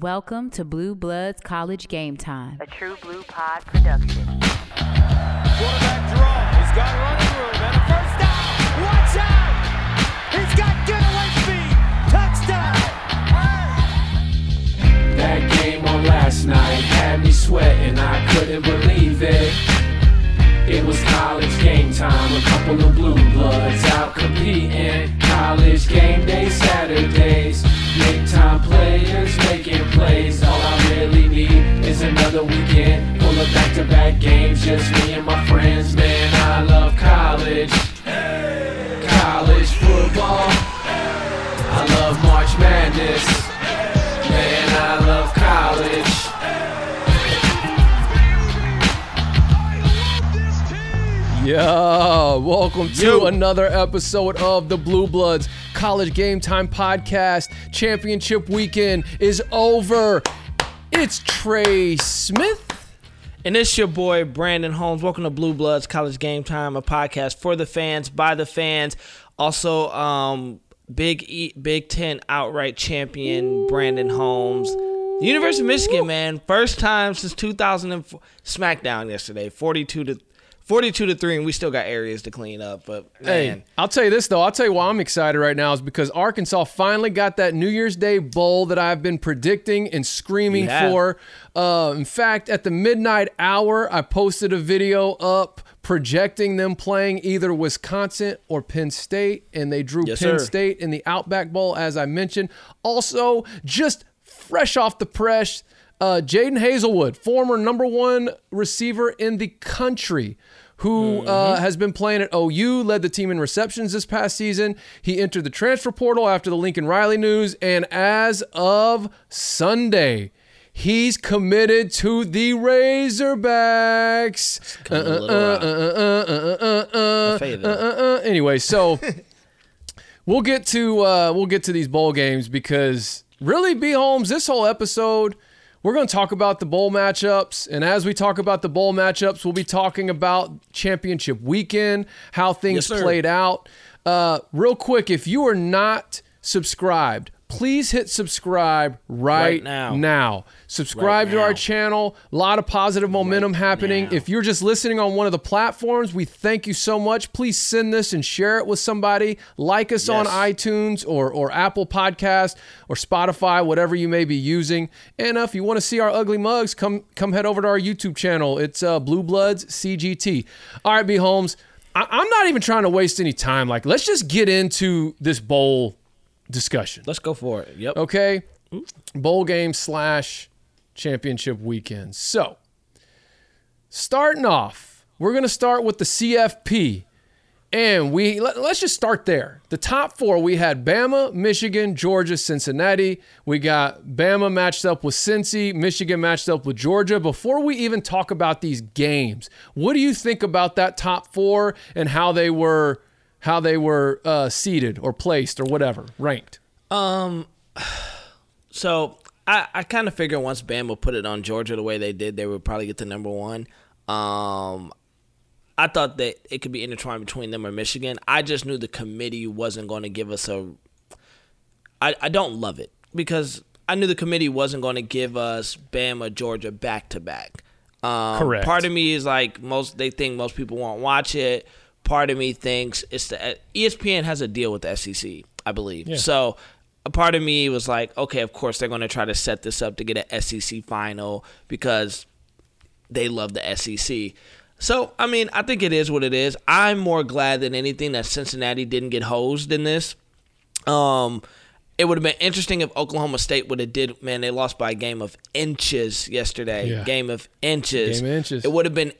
Welcome to Blue Bloods College Game Time. a True Blue Pod production. Quarterback draw. He's got running room and a first down. Watch out! He's got getaway speed. Touchdown! That game on last night had me sweating, I couldn't believe it. It was college game time, a couple of blue bloods out competing. College game day Saturdays, big time players making plays. All I really need is another weekend full of back to back games, just me and my friends. Man, I love college. College football. I love March Madness. Man, I love college. Yeah, welcome to another episode of the Blue Bloods College Game Time Podcast. Championship weekend is over. It's Trey Smith. And it's your boy Brandon Holmes. Welcome to Blue Bloods College Game Time, a podcast for the fans, by the fans. Also, um, Big e- Big Ten outright champion Brandon Holmes. The University of Michigan, man, first time since 2004. SmackDown yesterday, 42 to 42 to three, and we still got areas to clean up. But man, Hey, I'll tell you this though. I'll tell you why I'm excited right now is because Arkansas finally got that New Year's Day bowl that I've been predicting and screaming have. for. Uh, in fact, at the midnight hour, I posted a video up projecting them playing either Wisconsin or Penn State, and they drew Yes, Penn sir. State in the Outback Bowl, as I mentioned. Also, just fresh off the press, uh, Jadon Haselwood, former number one receiver in the country, who uh, has been playing at OU, led the team in receptions this past season. He entered the transfer portal after the Lincoln Riley news, and as of Sunday, he's committed to the Razorbacks. Coming a little rough. Uh, uh, uh, uh, uh, I feel uh, uh, uh. Anyway, so we'll get to uh, we'll get to these bowl games because really, B Holmes, this whole episode, we're going to talk about the bowl matchups, and as we talk about the bowl matchups, we'll be talking about championship weekend, how things Yes, played out. Uh, real quick, if you are not subscribed, please hit subscribe right, Right now. now. Subscribe Right to our channel. A lot of positive momentum happening. now. If you're just listening on one of the platforms, we thank you so much. Please send this and share it with somebody. Like us on iTunes or, or Apple Podcast or Spotify, whatever you may be using. And uh, if you want to see our ugly mugs, come come head over to our YouTube channel. It's uh, Blue Bloods CGT. All right, B Holmes. I- I'm not even trying to waste any time. Like, let's just get into this bowl discussion. let's go for it. Yep. Okay. Bowl game slash championship weekend. So, starting off, we're going to start with the CFP. And we let, us just start there. The top four we had Bama, Michigan, Georgia, Cincinnati. We got Bama matched up with Cincy, Michigan matched up with Georgia. Before we even talk about these games, what do you think about that top four and how they were how they were uh, seated or placed or whatever ranked? Um, So I, I kind of figured once Bama put it on Georgia the way they did, they would probably get the number one. Um, I thought that it could be intertwined between them or Michigan. I just knew the committee wasn't going to give us a. I, I don't love it because I knew the committee wasn't going to give us Bama, Georgia back to back. Um, Correct. Part of me is like most they think most people won't watch it. Part of me thinks it's the ESPN has a deal with the SEC, I believe. So a part of me was like, okay, of course they're going to try to set this up to get an SEC final because they love the SEC. So, I mean, I think it is what it is. I'm more glad than anything that Cincinnati didn't get hosed in this. Um, it would have been interesting if Oklahoma State would have did. Man, they lost by a game of inches yesterday. Yeah. Game of inches. Game of inches. It would have been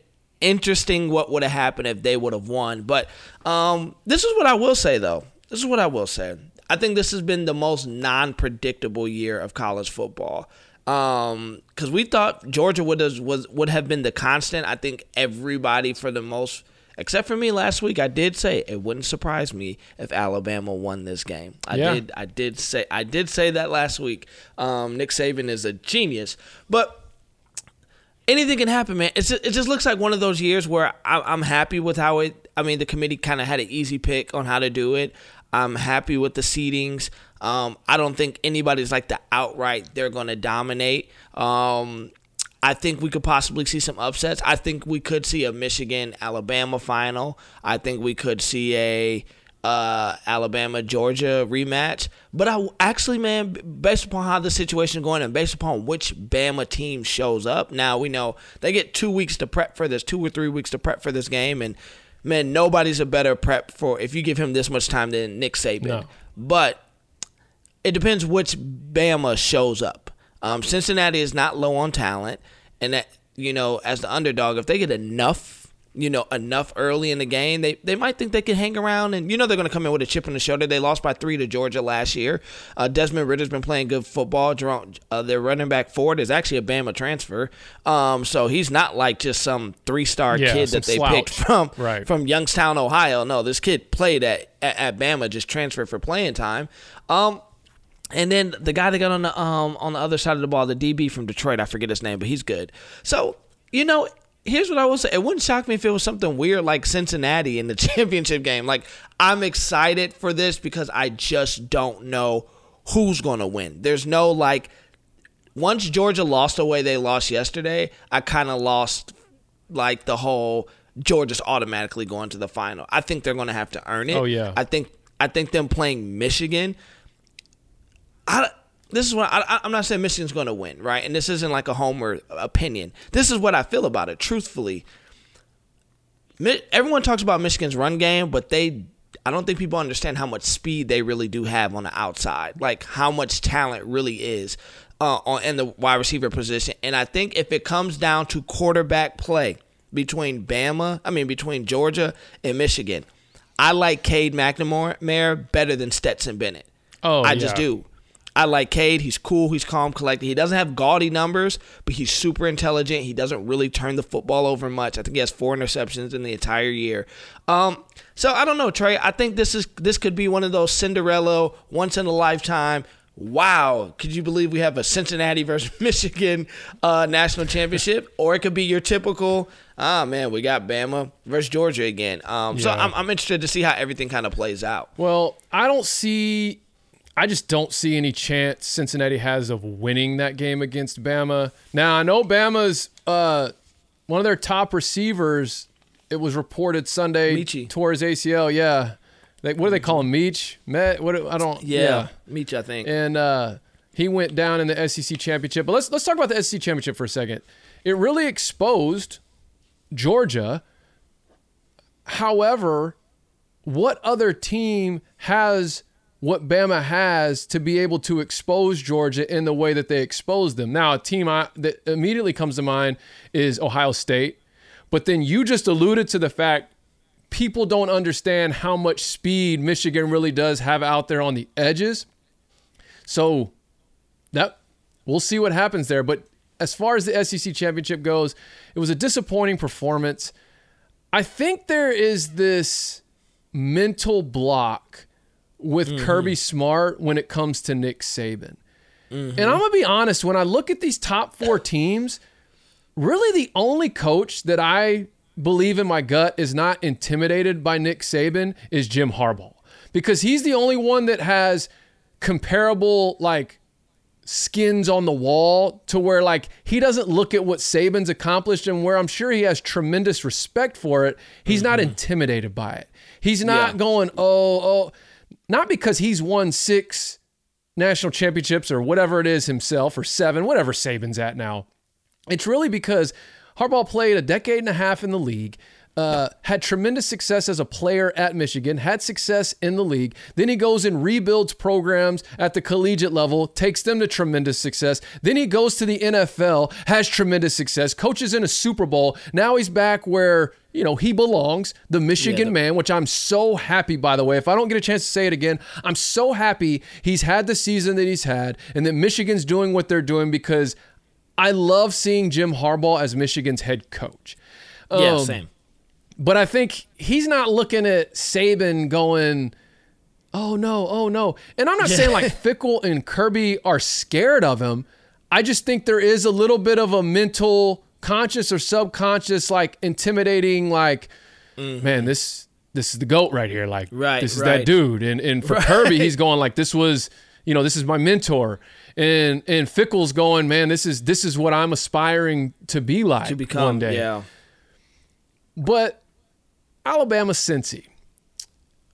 interesting what would have happened if they would have won. But um, this is what I will say, though. This is what I will say. I think this has been the most non-predictable year of college football. Um, because we thought Georgia would have was would have been the constant. I think everybody for the most except for me last week, I did say it wouldn't surprise me if Alabama won this game. I Yeah. did I did say I did say that last week. Um, Nick Saban is a genius. But anything can happen, man. It's it just looks like one of those years where I'm happy with how it. I mean, the committee kind of had an easy pick on how to do it. I'm happy with the seedings. Um, I don't think anybody's like the outright they're going to dominate. Um, I think we could possibly see some upsets. I think we could see a Michigan Alabama final. I think we could see a uh, Alabama Georgia rematch. But I actually, man, based upon how the situation is going and based upon which Bama team shows up, now we know they get two weeks to prep for this, two or three weeks to prep for this game, and man, nobody's a better prep for if you give him this much time than Nick Saban. No. But it depends which Bama shows up. Um, Cincinnati is not low on talent, and that you know, as the underdog, if they get enough, you know, enough early in the game, they they might think they can hang around, and you know they're going to come in with a chip on the shoulder. They lost by three to Georgia last year. Uh, Desmond Ridder's been playing good football. Jerome, uh, their running back Ford is actually a Bama transfer, um, so he's not like just some three star Yeah, kid that they slouch. picked from Right. from Youngstown, Ohio. No, this kid played at, at, at Bama, just transferred for playing time. Um, and then the guy that got on the um on the other side of the ball, the DB from Detroit, I forget his name, but he's good. So you know, here's what I will say: it wouldn't shock me if it was something weird like Cincinnati in the championship game. Like I'm excited for this because I just don't know who's gonna win. There's no like once Georgia lost the way they lost yesterday, I kind of lost like the whole Georgia's automatically going to the final. I think they're going to have to earn it. Oh, yeah. I think I think them playing Michigan. I this is what I, I'm not saying Michigan's going to win, right? And this isn't like a homer opinion. This is what I feel about it. Truthfully, Mi- everyone talks about Michigan's run game, but they I don't think people understand how much speed they really do have on the outside, like how much talent really is uh, on in the wide receiver position. And I think if it comes down to quarterback play between Bama, I mean between Georgia and Michigan, I like Cade McNamara better than Stetson Bennett. Oh, I just do. I like Cade. He's cool. He's calm, collected. He doesn't have gaudy numbers, but he's super intelligent. He doesn't really turn the football over much. I think he has four interceptions in the entire year. Um, so I don't know, Trey. I think this is this could be one of those Cinderella, once in a lifetime. Wow, could you believe we have a Cincinnati versus Michigan uh, national championship? Or it could be your typical, ah man, we got Bama versus Georgia again. Um, So I'm, I'm interested to see how everything kind of plays out. Well, I don't see. I just don't see any chance Cincinnati has of winning that game against Bama. Now I know Bama's uh, one of their top receivers. It was reported Sunday Metchie. tore his ACL. Yeah, like what do they call him? Meach? Met? What? I don't. Yeah, Meach, I think. and uh, he went down in the SEC championship. But let's let's talk about the SEC championship for a second. It really exposed Georgia. However, what other team has what Bama has to be able to expose Georgia in the way that they exposed them? Now, a team I, that immediately comes to mind is Ohio State. But then you just alluded to the fact people don't understand how much speed Michigan really does have out there on the edges. So that we'll see what happens there. But as far as the SEC championship goes, it was a disappointing performance. I think there is this mental block with mm-hmm. Kirby Smart when it comes to Nick Saban. Mm-hmm. And I'm going to be honest, when I look at these top four teams, really the only coach that I believe in my gut is not intimidated by Nick Saban is Jim Harbaugh because he's the only one that has comparable like skins on the wall to where like he doesn't look at what Saban's accomplished and where I'm sure he has tremendous respect for it. He's not mm-hmm. intimidated by it. He's not Yeah. going, "Oh, oh," not because he's won 6 national championships or whatever it is himself or 7, whatever Saban's at now. It's really because Harbaugh played a decade and a half in the league, uh, had tremendous success as a player at Michigan, had success in the league. Then he goes and rebuilds programs at the collegiate level, takes them to tremendous success. Then he goes to the NFL, has tremendous success, coaches in a Super Bowl. Now he's back where you know he belongs, the Michigan man, which I'm so happy by the way. If I don't get a chance to say it again, I'm so happy he's had the season that he's had and that Michigan's doing what they're doing because I love seeing Jim Harbaugh as Michigan's head coach. yeah, Um, same. But I think he's not looking at Saban going, oh no, oh no. And I'm not saying like Fickell and Kirby are scared of him. I just think there is a little bit of a mental, conscious or subconscious, like intimidating, like, mm-hmm. man, this this is the goat right here. Like, Right, this is right. that dude. And and for Kirby, he's going like, this was, you know, this is my mentor. And and Fickell's going, man, this is this is what I'm aspiring to be like to become one day. Yeah. But Alabama Cincy.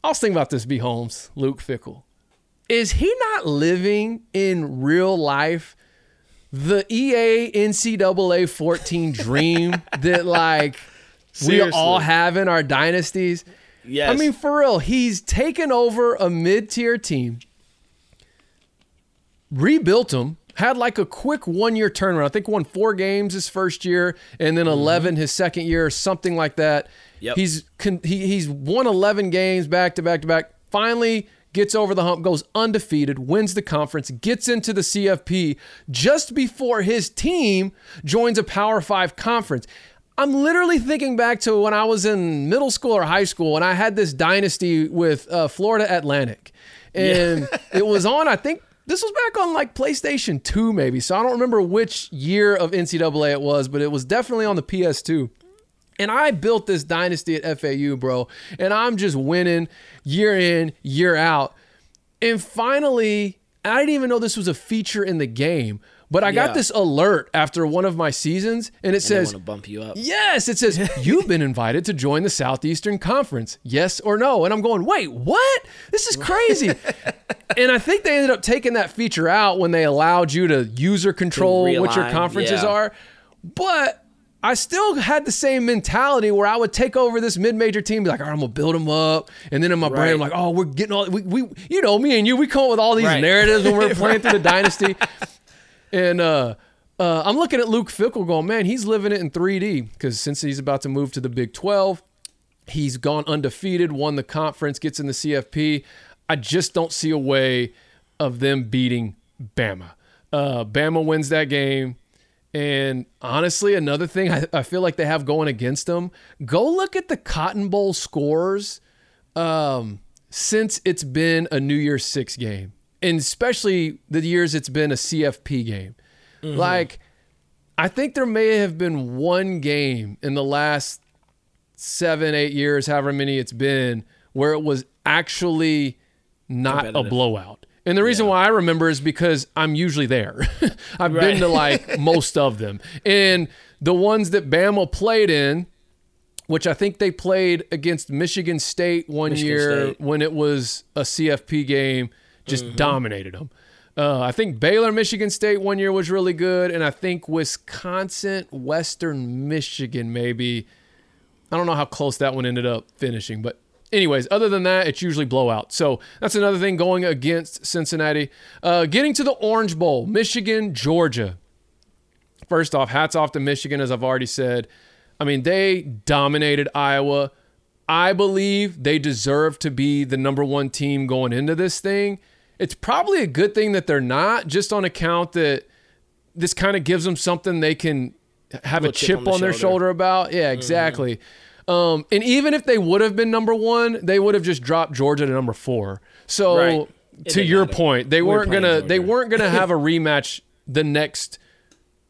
I was thinking about this, B. Holmes, Luke Fickell. Is he not living in real life the EA NCAA 14 dream that like we all have in our dynasties? Yes. I mean, for real, he's taken over a mid-tier team, rebuilt them, had like a quick one-year turnaround. I think won four games his first year, and then 11 his second year, or something like that. Mm-hmm. Yep. He's he, he's won 11 games back to back to back. Finally gets over the hump, goes undefeated, wins the conference, gets into the CFP just before his team joins a Power 5 conference. I'm literally thinking back to when I was in middle school or high school and I had this dynasty with uh, Florida Atlantic. And it was on, I think this was back on like PlayStation 2, maybe. So I don't remember which year of NCAA it was, but it was definitely on the PS2. And I built this dynasty at FAU, bro. And I'm just winning year in, year out. And finally, I didn't even know this was a feature in the game, but I Yeah. got this alert after one of my seasons, and it And says, want to bump you up. Yes, it says you've been invited to join the Southeastern Conference. Yes or no? And I'm going, wait, what? This is crazy. and I think they ended up taking that feature out when they allowed you to user control what your conferences yeah. are. But I still had the same mentality where I would take over this mid-major team, be like, all right, I'm gonna build them up, and then in my brain, I'm like, oh, we're getting all we, we you know, me and you, we come up with all these Right. narratives when we're playing through the dynasty. And uh, uh, I'm looking at Luke Fickell going, man, he's living it in 3D because since he's about to move to the Big 12, he's gone undefeated, won the conference, gets in the CFP. I just don't see a way of them beating Bama. Uh, Bama wins that game. And honestly, another thing I, I feel like they have going against them go look at the Cotton Bowl scores um, since it's been a New Year's Six game, and especially the years it's been a CFP game. Mm-hmm. Like, I think there may have been one game in the last seven, eight years, however many it's been, where it was actually not a blowout. And the reason why I remember is because I'm usually there. I've been to like most of them. And the ones that Bama played in, which I think they played against Michigan State one Michigan year State. when it was a CFP game, just Mm-hmm. dominated them. Uh, I think Baylor, Michigan State one year was really good, and I think Wisconsin, Western Michigan, maybe. I don't know how close that one ended up finishing, but anyways, other than that, it's usually blowout. So that's another thing going against Cincinnati. Uh, getting to the Orange Bowl, Michigan, Georgia. First off, hats off to Michigan, as I've already said. I mean, they dominated Iowa. I believe they deserve to be the number one team going into this thing. It's probably a good thing that they're not, just on account that this kind of gives them something they can have a Little chip, on, their shoulder about. Yeah, exactly. Um, and even if they would have been number one, they would have just dropped Georgia to number four. So Right. To your matter. point, they We were weren't gonna they weren't gonna have a rematch the next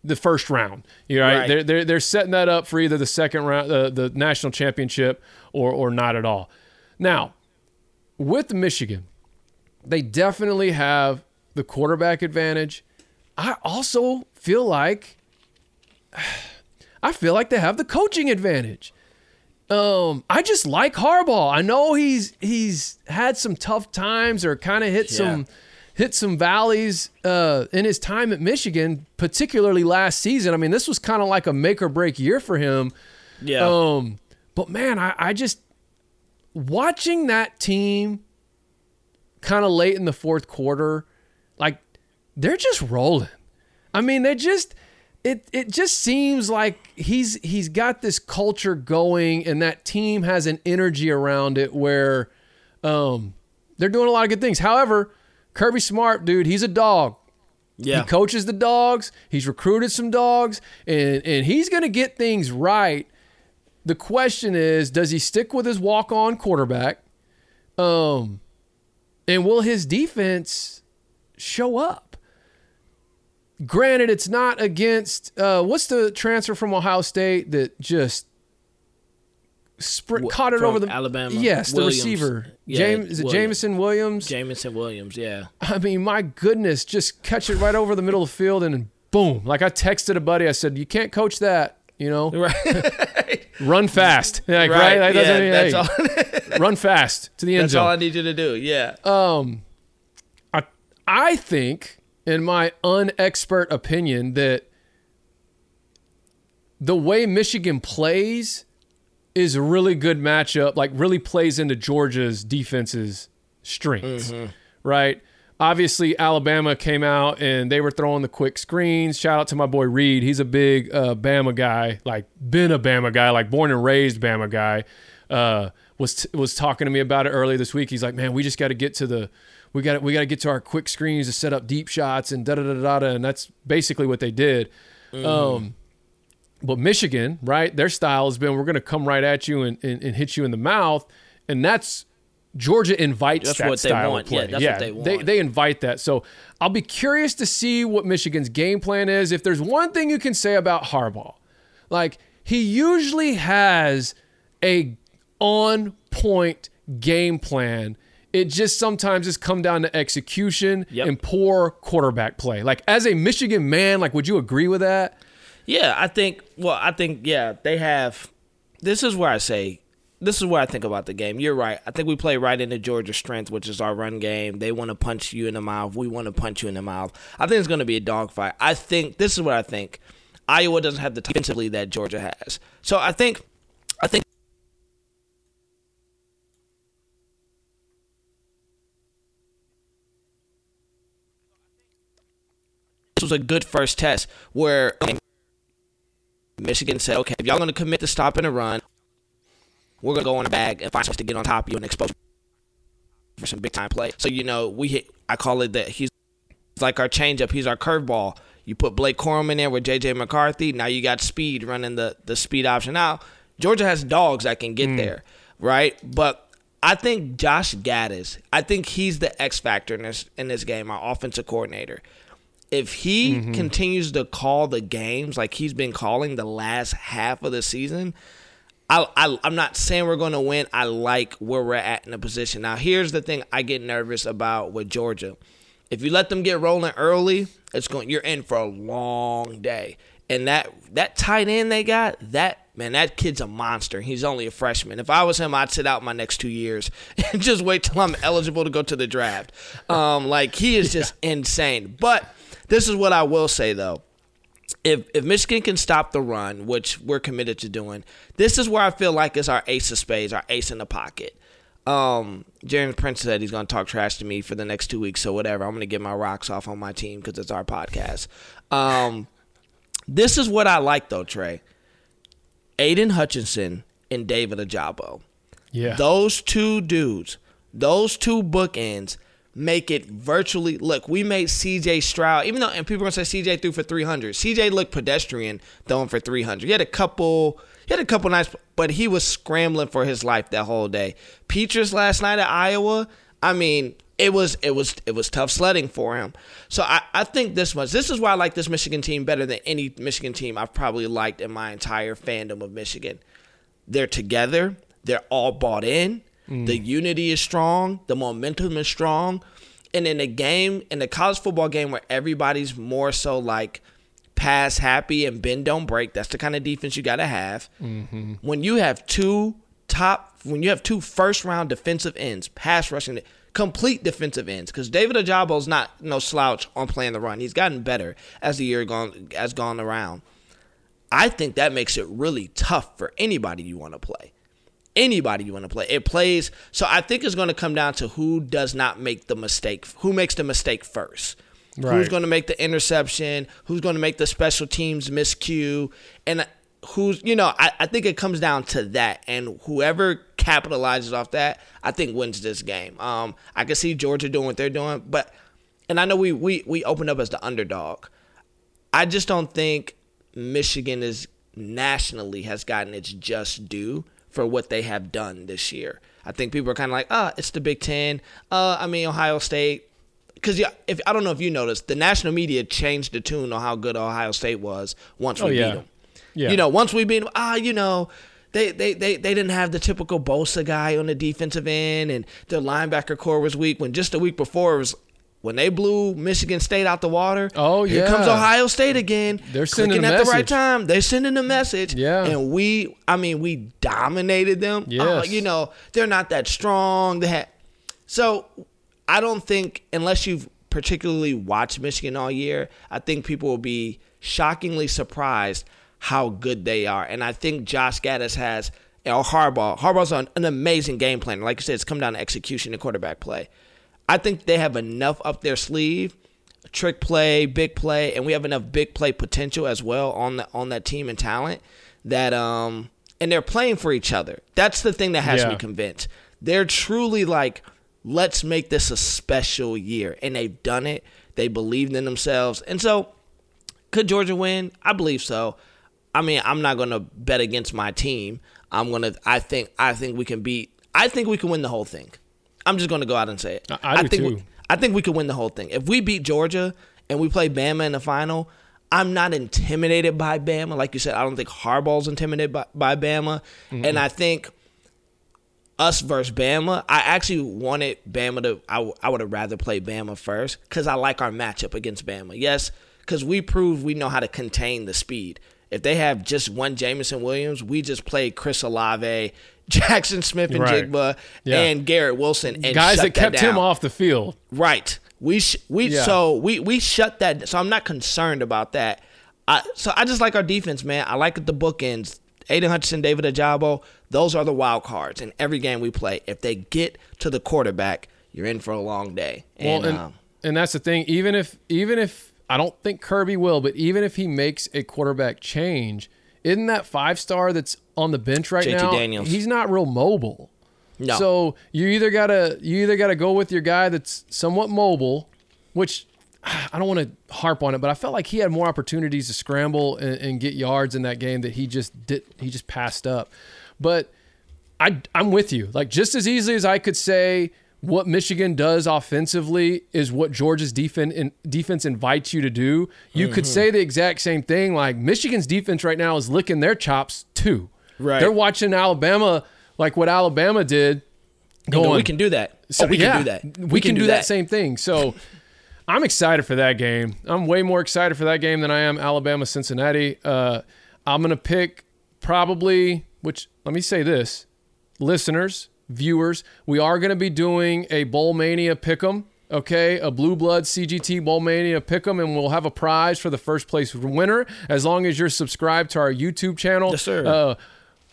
the first round. You right? Right. They're, they're they're setting that up for either the second round, uh, the national championship, or or not at all. Now, with Michigan, they definitely have the quarterback advantage. I also feel like I feel like they have the coaching advantage. Um, I just like Harbaugh. I know he's he's had some tough times or kind of hit some hit some valleys uh, in his time at Michigan, particularly last season. I mean, this was kind of like a make or break year for him. Yeah. Um, but man, I, I just watching that team kind of late in the fourth quarter, like they're just rolling. I mean, they just it it just seems like he's he's got this culture going, and that team has an energy around it where um they're doing a lot of good things. However, Kirby Smart, dude, he's a dog. yeah. He coaches the dogs. He's recruited some dogs, and and he's going to get things right. The question is, does he stick with his walk-on quarterback? Um, and will his defense show up? Granted, it's not against uh, what's the transfer from Ohio State that just sprint, caught it over the Alabama. Yes, Williams. the receiver. Yeah, James is it Williams. Jameson Williams? Jameson Williams, yeah. I mean, my goodness, just catch it right over the middle of the field and boom. Like I texted a buddy, I said, "You can't coach that." You know, Right. run fast. Like, right? That doesn't mean- yeah, hey, that's all. run fast to the end that's all I need you to do. Yeah. Um, I, I think, in my unexpert opinion, that the way Michigan plays is a really good matchup, like really plays into Georgia's defense's strengths, right? Obviously, Alabama came out and they were throwing the quick screens. Shout out to my boy Reed. He's a big uh, Bama guy, like been a Bama guy, like born and raised Bama guy. Uh, was was talking to me about it earlier this week. He's like, man, we just got to get to the, we got we got to get to our quick screens to set up deep shots and da da da da da. And that's basically what they did. Um, but Michigan, right? Their style has been we're going to come right at you and, and, and hit you in the mouth, and that's Georgia invites That's that what they style want. of play. Yeah, that's what they They, want. they invite that. So I'll be curious to see what Michigan's game plan is. If there's one thing you can say about Harbaugh, like he usually has a on point game plan. It just sometimes has come down to execution Yep. and poor quarterback play. Like as a Michigan man, like would you agree with that? Yeah, I think. Well, I think yeah, they have. This is where I say. This is what I think about the game. You're right. I think we play right into Georgia's strength, which is our run game. They want to punch you in the mouth. We want to punch you in the mouth. I think it's going to be a dogfight. I think this is what I think. Iowa doesn't have the defensively that Georgia has. So I think, I think this was a good first test where Michigan said, okay, if y'all going to commit to stopping a run, we're going to go in the bag and find ways to get on top of you and expose for some big time play. So, you know, we hit, I call it that he's like our changeup, he's our curveball. You put Blake Corum in there with JJ McCarthy. Now you got speed running the, the speed option. Now, Georgia has dogs that can get hmm. there, right? But I think Josh Gattis, I think he's the X factor in this in this game, our offensive coordinator if he mm-hmm. continues to call the games like he's been calling the last half of the season, I, I I'm not saying we're going to win. I like where we're at in the position. Now, here's the thing I get nervous about with Georgia. If you let them get rolling early, it's going you're in for a long day. And that that tight end they got, that man, that kid's a monster. He's only a freshman. If I was him, I'd sit out my next two years and just wait till I'm eligible to go to the draft. Um, like he is just insane. But this is what I will say though if if Michigan can stop the run, which we're committed to doing, this is where I feel like it's our ace of spades, our ace in the pocket. Um, Jaron Prince said he's gonna talk trash to me for the next two weeks, so whatever. I'm gonna get my rocks off on my team because it's our podcast. Um, this is what I like though, Trey. Aidan Hutchinson and David Ojabo. Yeah. Those two dudes, those two bookends make it virtually look, we made CJ Stroud, even though and people are gonna say CJ threw for three hundred. CJ looked pedestrian throwing for three hundred. He had a couple he had a couple nights, but he was scrambling for his life that whole day. Petras last night at Iowa, I mean, it was it was it was tough sledding for him. So I, I think this much. This is why I like this Michigan team better than any Michigan team I've probably liked in my entire fandom of Michigan they're together. They're all bought in. The mm. unity is strong. The momentum is strong. And in a game, in the college football game where everybody's more so like pass happy and bend don't break, that's the kind of defense you got to have. Mm-hmm. When you have two top, when you have two first round defensive ends, pass rushing, complete defensive ends, because David Ojabo's not no slouch on playing the run. He's gotten better as the year gone has gone around. I think that makes it really tough for anybody you want to play. Anybody you want to play. It plays. So I think it's going to come down to who does not make the mistake, who makes the mistake first. Who's going to make the interception? Who's going to make the special teams miscue? And who's, you know, I, I think it comes down to that. And whoever capitalizes off that, I think wins this game. Um, I can see Georgia doing what they're doing, but, and I know we we we opened up as the underdog. I just don't think Michigan is nationally has gotten its just due for what they have done this year. I think people are kind of like, ah, it's the Big Ten. Uh, I mean, Ohio State. Because yeah, if I don't know if you noticed, the national media changed the tune on how good Ohio State was once we Oh, yeah. beat them. Yeah. You know, once we beat them, ah, you know, they, they, they, they didn't have the typical Bosa guy on the defensive end, and their linebacker core was weak. When just a week before it was when they blew Michigan State out the water. Oh, yeah, here comes Ohio State again. They're sending at the right time. They're sending a message. Yeah. and we, I mean, we dominated them. Uh, you know, they're not that strong. They had so I don't think unless you've particularly watched Michigan all year, I think people will be shockingly surprised how good they are. And I think Josh Gattis has or Harbaugh. Harbaugh's an, an amazing game plan. Like you said, it's come down to execution and quarterback play. I think they have enough up their sleeve, trick play, big play, and we have enough big play potential as well on the on that team and talent that um and they're playing for each other. That's the thing that has Yeah. me convinced. They're truly like, let's make this a special year. And they've done it. They believed in themselves. And so could Georgia win? I believe so. I mean, I'm not going to bet against my team. I'm to I think I think we can beat I think we can win the whole thing. I'm just going to go out and say it. I- I do think too. We, I think we could win the whole thing. If we beat Georgia and we play Bama in the final, I'm not intimidated by Bama. Like you said, I don't think Harbaugh's intimidated by, by Bama. Mm-hmm. And I think us versus Bama, I actually wanted Bama to. I, I would have rather played Bama first because I like our matchup against Bama. Yes, because we proved we know how to contain the speed. If they have just one Jameson Williams, we just played Chris Olave, Jackson Smith and Right. Jigba, Yeah. and Garrett Wilson, and Guys shut that kept down. him off the field. Right. We sh- we Yeah. so we we shut that. So I'm not concerned about that. I so I just like our defense, man. I like the bookends. Aidan Hutchinson, David Ojabo, those are the wild cards in every game we play. If they get to the quarterback, you're in for a long day. And, well, and, um, and that's the thing. Even if even if I don't think Kirby will, but even if he makes a quarterback change, isn't that five star that's on the bench right now? JT now? Daniels. He's not real mobile. no. So you either gotta you either gotta go with your guy that's somewhat mobile, which I don't want to harp on it, but I felt like he had more opportunities to scramble and, and get yards in that game that he just did he just passed up. But I I'm with you. Like just as easily as I could say what Michigan does offensively is what Georgia's defense in, defense invites you to do. You could say the exact same thing. Like Michigan's defense right now is licking their chops too. Right. They're watching Alabama like what Alabama did. Going, we can do that. so, oh, we yeah, can do that. We, can, do, that. same thing. So I'm excited for that game. I'm way more excited for that game than I am Alabama Cincinnati. Uh, I'm gonna pick probably. Which let me say this, listeners, viewers, we are gonna be doing a Bowl Mania pick'em. Okay, a Blue Blood CGT Bowl Mania pick'em, and we'll have a prize for the first place winner as long as you're subscribed to our YouTube channel. Yes, sir. Uh,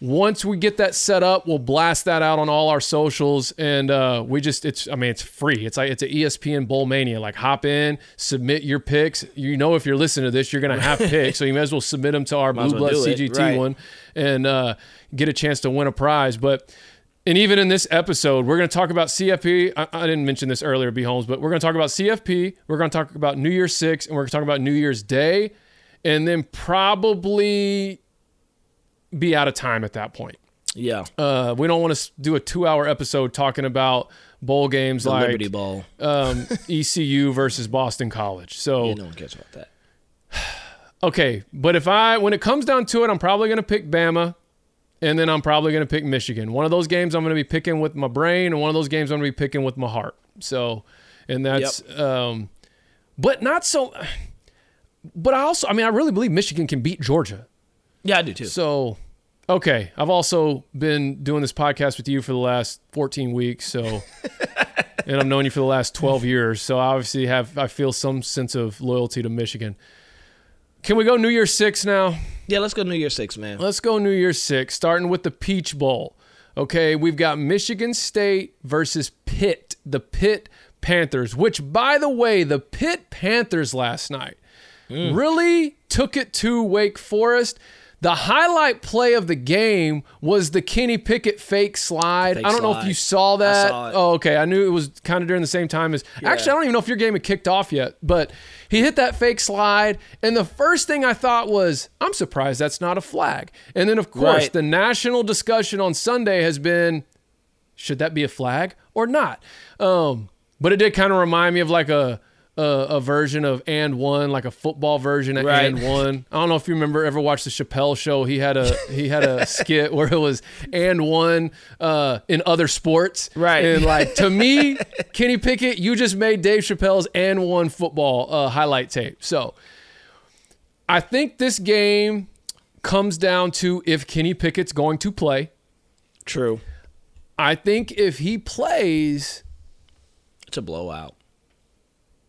once we get that set up, we'll blast that out on all our socials, and uh, we just it's I mean it's free. It's like it's an ESPN Bowl Mania. Like hop in, submit your picks. You know if you're listening to this, you're gonna have picks, so you may as well submit them to our Blue well Blood CGT right. one, and uh, get a chance to win a prize. But and even in this episode, we're going to talk about CFP. I, I didn't mention this earlier, B Holmes, but we're going to talk about CFP. We're going to talk about New Year's Six, and we're going to talk about New Year's Day, and then probably be out of time at that point. Yeah. Uh, we don't want to do a two-hour episode talking about bowl games the like Liberty Bowl. um, ECU versus Boston College. So Yeah, no one cares about that. okay, but if I when it comes down to it, I'm probably going to pick Bama, and then I'm probably going to pick Michigan. One of those games I'm going to be picking with my brain, and one of those games I'm going to be picking with my heart. So, and that's um, but not so. But I also, I mean, I really believe Michigan can beat Georgia. Yeah, I do too. So, okay, I've also been doing this podcast with you for the last 14 weeks. So, and I've known you for the last 12 years. So, I obviously have I feel some sense of loyalty to Michigan. Can we go New Year's Six now? Yeah, let's go New Year Six, man. Let's go New Year's Six, starting with the Peach Bowl. Okay, we've got Michigan State versus Pitt, the Pitt Panthers, which, by the way, the Pitt Panthers last night mm. really took it to Wake Forest. The highlight play of the game was the Kenny Pickett fake slide. Fake I don't know if you saw that. saw. Oh, okay. I knew it was kind of during the same time as. Actually, I don't even know if your game had kicked off yet, but he hit that fake slide. And the first thing I thought was, I'm surprised that's not a flag. And then, of course, Right. the national discussion on Sunday has been should that be a flag or not? Um, but it did kind of remind me of like a a, a version of and one, like a football version of Right. and one. I don't know if you remember ever watched the Chappelle show. He had a he had a skit where it was and one uh, in other sports. Right. And like to me, Kenny Pickett, you just made Dave Chappelle's and one football uh, highlight tape. So I think this game comes down to if Kenny Pickett's going to play. True. I think if he plays, It's a blowout.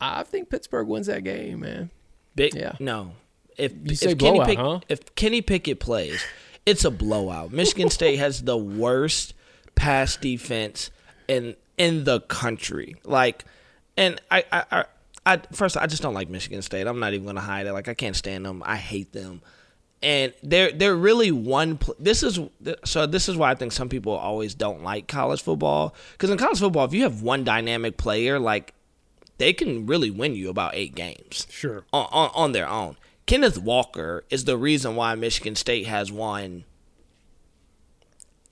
I think Pittsburgh wins that game, man. Big Yeah. no. If You say if Kenny blowout, Pick, huh? if Kenny Pickett plays, it's a blowout. Michigan State has the worst pass defense in in the country. Like, and I I. I I, first, I just don't like Michigan State. I'm not even gonna hide it. Like, I can't stand them. I hate them, and they're they're really one. Pl- this is so. This is why I think some people always don't like college football because in college football, if you have one dynamic player, like they can really win you about eight games Sure. on, on, on their own. Kenneth Walker is the reason why Michigan State has won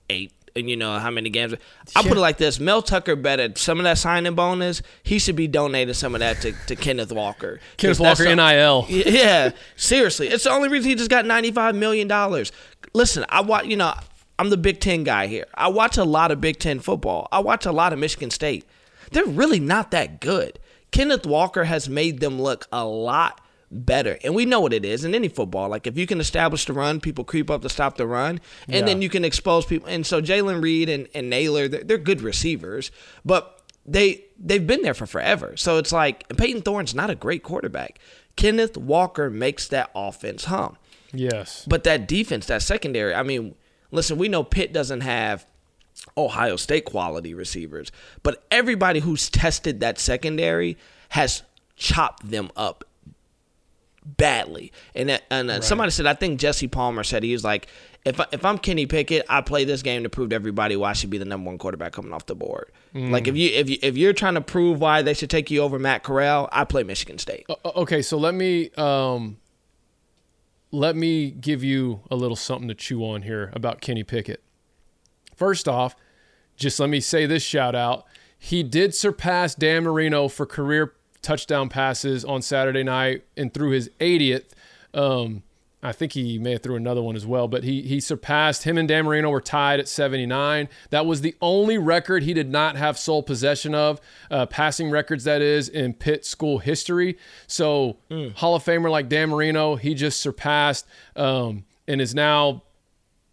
eight. And you know how many games? I put it like this: Mel Tucker betted some of that signing bonus. He should be donating some of that to, to Kenneth Walker. Kenneth Walker, some- NIL. yeah, seriously, it's the only reason he just got ninety five million dollars. Listen, I watch. You know, I'm the Big Ten guy here. I watch a lot of Big Ten football. I watch a lot of Michigan State. They're really not that good. Kenneth Walker has made them look a lot better, and we know what it is in any football. Like if you can establish the run, people creep up to stop the run, and then you can expose people. And so Jalen Reed and, and Nailor, they're, they're good receivers, but they they've been there for forever. So it's like and Payton Thorne's not a great quarterback. Kenneth Walker makes that offense hum. Yes. But that defense, that secondary, I mean, listen, we know Pitt doesn't have Ohio State quality receivers, but everybody who's tested that secondary has chopped them up badly. And that- and uh, somebody said, I think Jesse Palmer said he was like, if I, if I'm Kenny Pickett, I play this game to prove to everybody why I should be the number one quarterback coming off the board. Like if you if you if you're trying to prove why they should take you over Matt Corral, I play Michigan State. O- Okay, so let me um, let me give you a little something to chew on here about Kenny Pickett. First off, just let me say this shout out. He did surpass Dan Marino for career touchdown passes on Saturday night and threw his 80th. Um, I think he may have threw another one as well, but he he surpassed him and Dan Marino were tied at 79. That was the only record he did not have sole possession of, uh, passing records that is in Pitt school history. So Hall of Famer like Dan Marino, he just surpassed um, and is now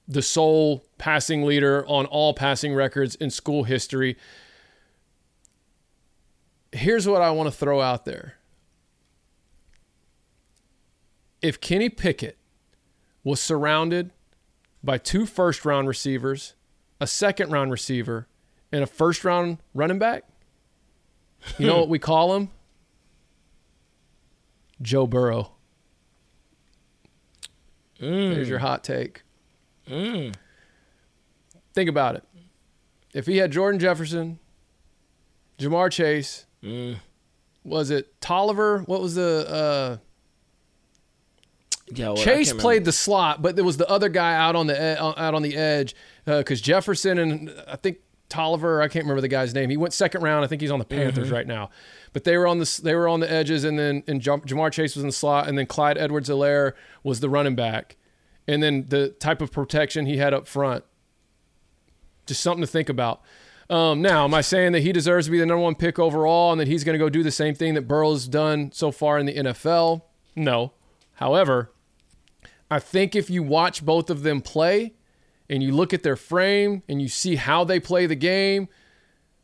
the sole passing leader on all passing records in school history. Here's what I want to throw out there. If Kenny Pickett was surrounded by two first round receivers, a second round receiver, and a first round running back, you know what we call him? Joe Burrow. Mm. There's your hot take. Think about it. If he had Jordan Jefferson, Ja'Marr Chase, was it Tolliver? What was the uh, Yeah, well, Chase played the slot, but there was the other guy out on the e- out on the edge because Jefferson and I think Tolliver. I can't remember the guy's name. He went second round. I think he's on the Panthers Mm-hmm. right now. But they were on the they were on the edges, and then and Jam- Ja'Marr Chase was in the slot, and then Clyde Edwards-Helaire was the running back, and then the type of protection he had up front. Just something to think about. Um, now, am I saying that he deserves to be the number one pick overall and that he's going to go do the same thing that Burrow's done so far in the NFL? No. However, I think if you watch both of them play and you look at their frame and you see how they play the game,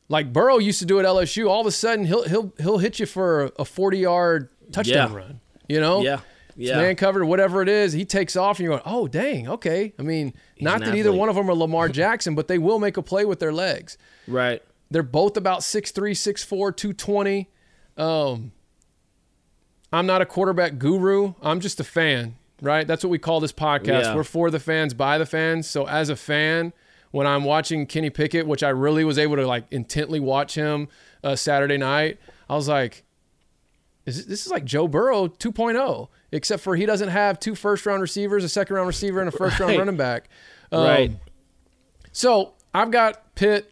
like Burrow used to do at LSU, all of a sudden he'll he'll he'll hit you for a 40 yard touchdown Yeah. run. You know? Yeah. Yeah. man covered, whatever it is, he takes off and you're going, oh dang, okay. I mean, not an that either one of them are Lamar Jackson, but they will make a play with their legs. right. They're both about 6'3, 6'4, 220. Um, I'm not a quarterback guru. I'm just a fan, right? That's what we call this podcast. Yeah. We're for the fans, by the fans. So as a fan, when I'm watching Kenny Pickett, which I really was able to like intently watch him uh, Saturday night, I was like, this is like Joe Burrow 2.0, except for he doesn't have two first round receivers, a second round receiver, and a first round Right. running back. Um, Right. So I've got Pitt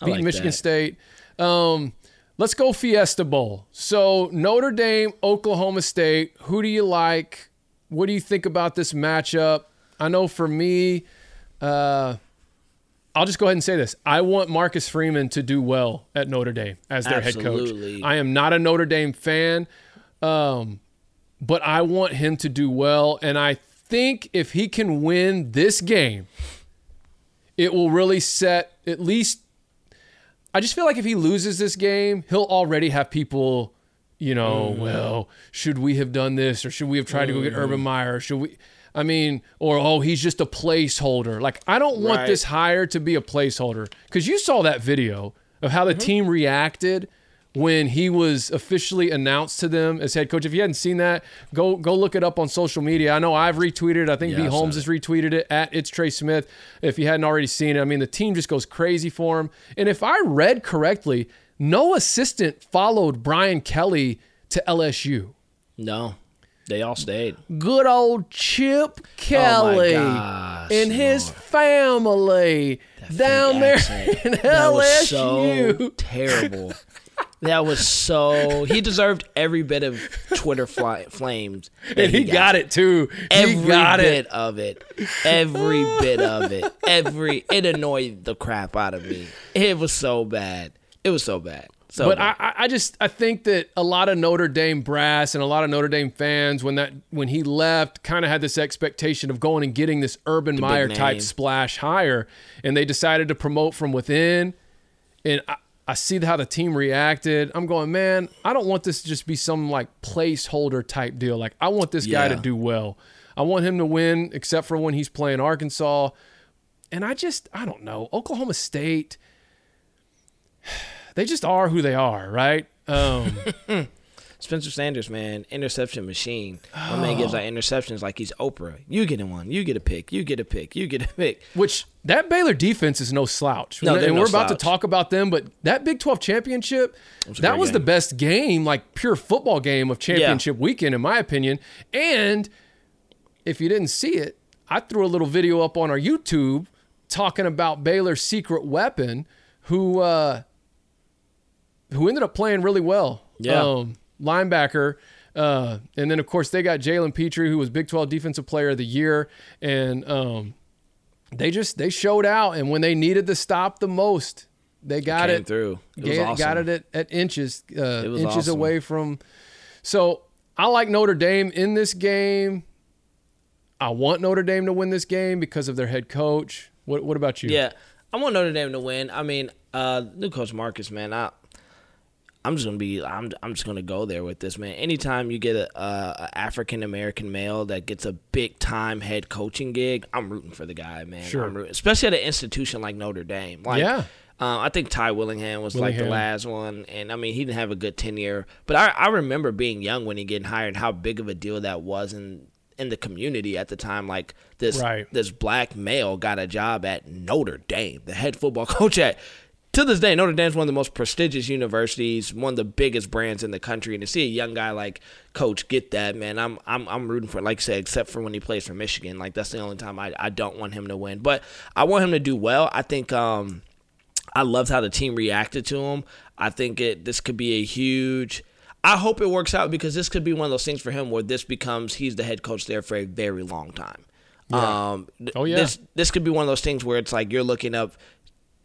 beating like Michigan that. State. Um, let's go Fiesta Bowl. So Notre Dame, Oklahoma State. Who do you like? What do you think about this matchup? I know for me, uh, I'll just go ahead and say this. I want Marcus Freeman to do well at Notre Dame as their head coach. I am not a Notre Dame fan, um, but I want him to do well. And I think if he can win this game, it will really set at least. I just feel like if he loses this game, he'll already have people, you know, well, should we have done this or should we have tried to go get Urban Meyer? Or should we? I mean, or oh, he's just a placeholder. Like I don't want Right. this hire to be a placeholder because you saw that video of how the team reacted when he was officially announced to them as head coach. If you hadn't seen that, go go look it up on social media. I know I've retweeted. it. I think Yeah, B Holmes has retweeted it at it's Trey Smith. If you hadn't already seen it, I mean the team just goes crazy for him. And if I read correctly, no assistant followed Brian Kelly to LSU. No, they all stayed. Good old Chip Kelly oh gosh, and his family down there accent. in That was LSU. so terrible. That was so. He deserved every bit of Twitter fly, flames. and he got it too. Every he got bit it. of it. Every bit of it. Every. It annoyed the crap out of me. It was so bad. It was so bad. So But. I, I- just I think that a lot of Notre Dame brass and a lot of Notre Dame fans when that when he left kind of had this expectation of going and getting this Urban Meyer type splash hire, and they decided to promote from within. And I, I see how the team reacted. I'm going, man, I don't want this to just be some like placeholder type deal. Like I want this guy to do well. I want him to win, except for when he's playing Arkansas. And I just I don't know Oklahoma State they just are who they are, right? Um, Spencer Sanders, man, interception machine. My man gives out interceptions like he's Oprah. You get in one. You get a pick. You get a pick. You get a pick. which that Baylor defense is no slouch. No, and they're no we're about to talk about them, but that Big 12 championship, was that great was the best game, like pure football game of championship weekend, in my opinion. And if you didn't see it, I threw a little video up on our YouTube talking about Baylor's secret weapon, who uh, who ended up playing really well. Yeah. Um, linebacker. Uh, and then, of course, they got Jalen Pitre, who was Big 12 Defensive Player of the Year. And um, they just they showed out. And when they needed to stop the most, they got Came it through. It was awesome. Got it at, at inches, uh, It was inches awesome. away from. So I like Notre Dame in this game. I want Notre Dame to win this game because of their head coach. What What about you? Yeah, I want Notre Dame to win. I mean, uh, new coach Marcus, man. I, I'm just gonna be. I'm. I'm just gonna go there with this, man. Anytime you get a, a African American male that gets a big time head coaching gig, I'm rooting for the guy, man. Sure. I'm rooting, especially at an institution like Notre Dame. Like, Yeah. Uh, I think Ty Willingham was like the last one, and I mean he didn't have a good tenure. But I, I remember being young when he getting hired, and how big of a deal that was in in the community at the time. Like this Right. this black male got a job at Notre Dame, the head football coach at. To this day, Notre Dame's one of the most prestigious universities, one of the biggest brands in the country, and to see a young guy like Coach get that, man, I'm I'm I'm rooting for. it. Like I said, except for when he plays for Michigan, like that's the only time I, I don't want him to win. But I want him to do well. I think um, I loved how the team reacted to him. I think it this could be a huge. I hope it works out because this could be one of those things for him where this becomes he's the head coach there for a very long time. Um, Oh, yeah. This this could be one of those things where it's like you're looking up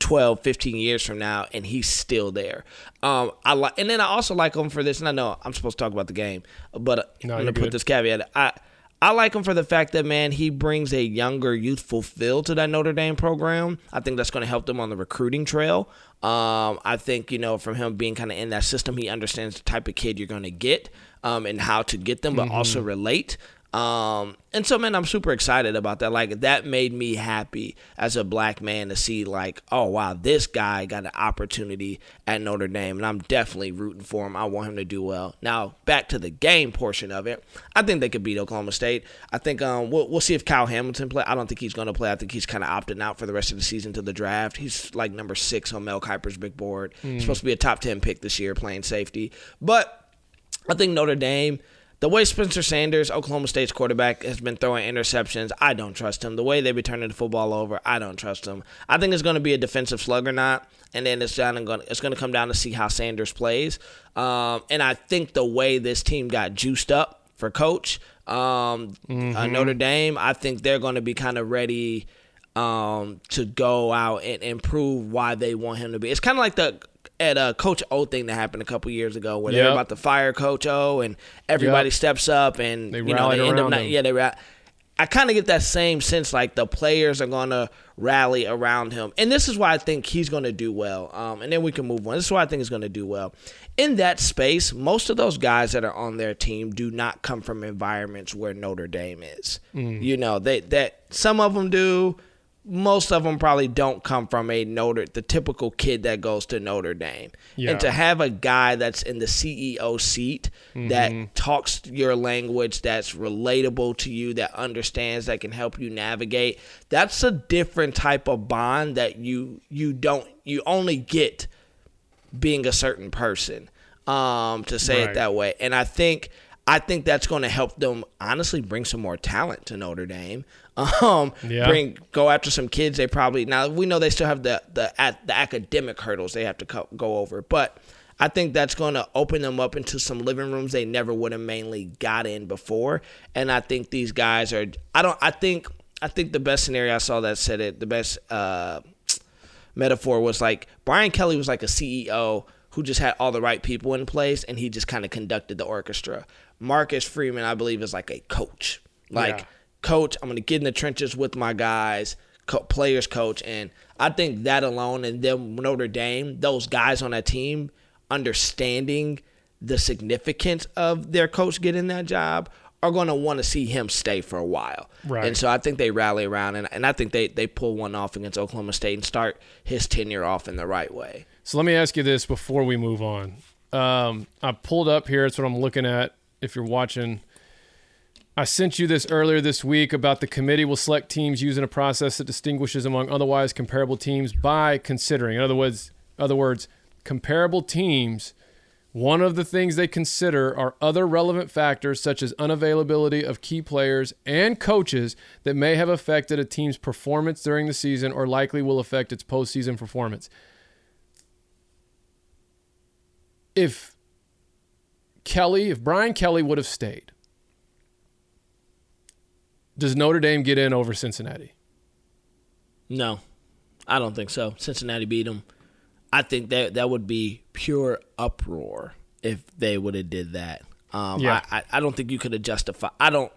12, 15 years from now and he's still there. Um, I like, and then I also like him for this. And I know I'm supposed to talk about the game, but uh, No, I'm gonna put good. this caveat. I I like him for the fact that man he brings a younger, youthful feel to that Notre Dame program. I think that's going to help them on the recruiting trail. Um, I think you know from him being kind of in that system, he understands the type of kid you're going to get um, and how to get them, but Mm-hmm. also relate. Um, and so, man, I'm super excited about that. Like, that made me happy as a black man to see, like, oh, wow, this guy got an opportunity at Notre Dame, and I'm definitely rooting for him. I want him to do well. Now, back to the game portion of it, I think they could beat Oklahoma State. I think um, we'll, we'll see if Kyle Hamilton play. I don't think he's going to play. I think he's kind of opting out for the rest of the season to the draft. He's like number six on Mel Kiper's big board. He's supposed to be a top 10 pick this year playing safety. But I think Notre Dame, the way Spencer Sanders, Oklahoma State's quarterback, has been throwing interceptions, I don't trust him. The way they've been turning the football over, I don't trust him. I think it's going to be a defensive slug or not, and then it's down and going. It's going to come down to see how Sanders plays. Um, and I think the way this team got juiced up for coach, um, uh, Notre Dame, I think they're going to be kind of ready um, to go out and improve why they want him to be. It's kind of like the at uh, Coach O thing that happened a couple years ago where they're about to fire Coach O and everybody Yep. steps up and They you know they end up not, yeah they ra- I kind of get that same sense like the players are gonna rally around him, and this is why I think he's gonna do well. Um, and then we can move on. This is why I think he's gonna do well. In that space, most of those guys that are on their team do not come from environments where Notre Dame is. Mm. You know, they that some of them do. Most of them probably don't come from a Notre, the typical kid that goes to Notre Dame. Yeah. And to have a guy that's in the CEO seat Mm-hmm. that talks your language, that's relatable to you, that understands, that can help you navigate, that's a different type of bond that you you don't you only get being a certain person. Um, to say Right. it that way, and I think I think that's going to help them honestly bring some more talent to Notre Dame. Um, Yeah. bring go after some kids. They probably now we know they still have the the at the academic hurdles they have to co- go over, but I think that's going to open them up into some living rooms they never would have mainly got in before. And I think these guys are. I don't. I think. I think the best scenario I saw that said it. The best uh, metaphor was like Brian Kelly was like a CEO who just had all the right people in place and he just kind of conducted the orchestra. Marcus Freeman, I believe, is like a coach. Like, Yeah. coach, I'm going to get in the trenches with my guys, co- players coach. And I think that alone and then Notre Dame, those guys on that team understanding the significance of their coach getting that job are going to want to see him stay for a while. Right. And so I think they rally around, and, and I think they, they pull one off against Oklahoma State and start his tenure off in the right way. So let me ask you this before we move on. Um, I pulled up here. It's what I'm looking at. If you're watching, I sent you this earlier this week about the committee will select teams using a process that distinguishes among otherwise comparable teams by considering. In other words, other words, comparable teams. One of the things they consider are other relevant factors such as unavailability of key players and coaches that may have affected a team's performance during the season or likely will affect its postseason performance. If Kelly, if Brian Kelly would have stayed, does Notre Dame get in over Cincinnati? No, I don't think so. Cincinnati beat them. I think that that would be pure uproar if they would have did that. Um, Yeah. I, I, don't think you could have justified. I don't.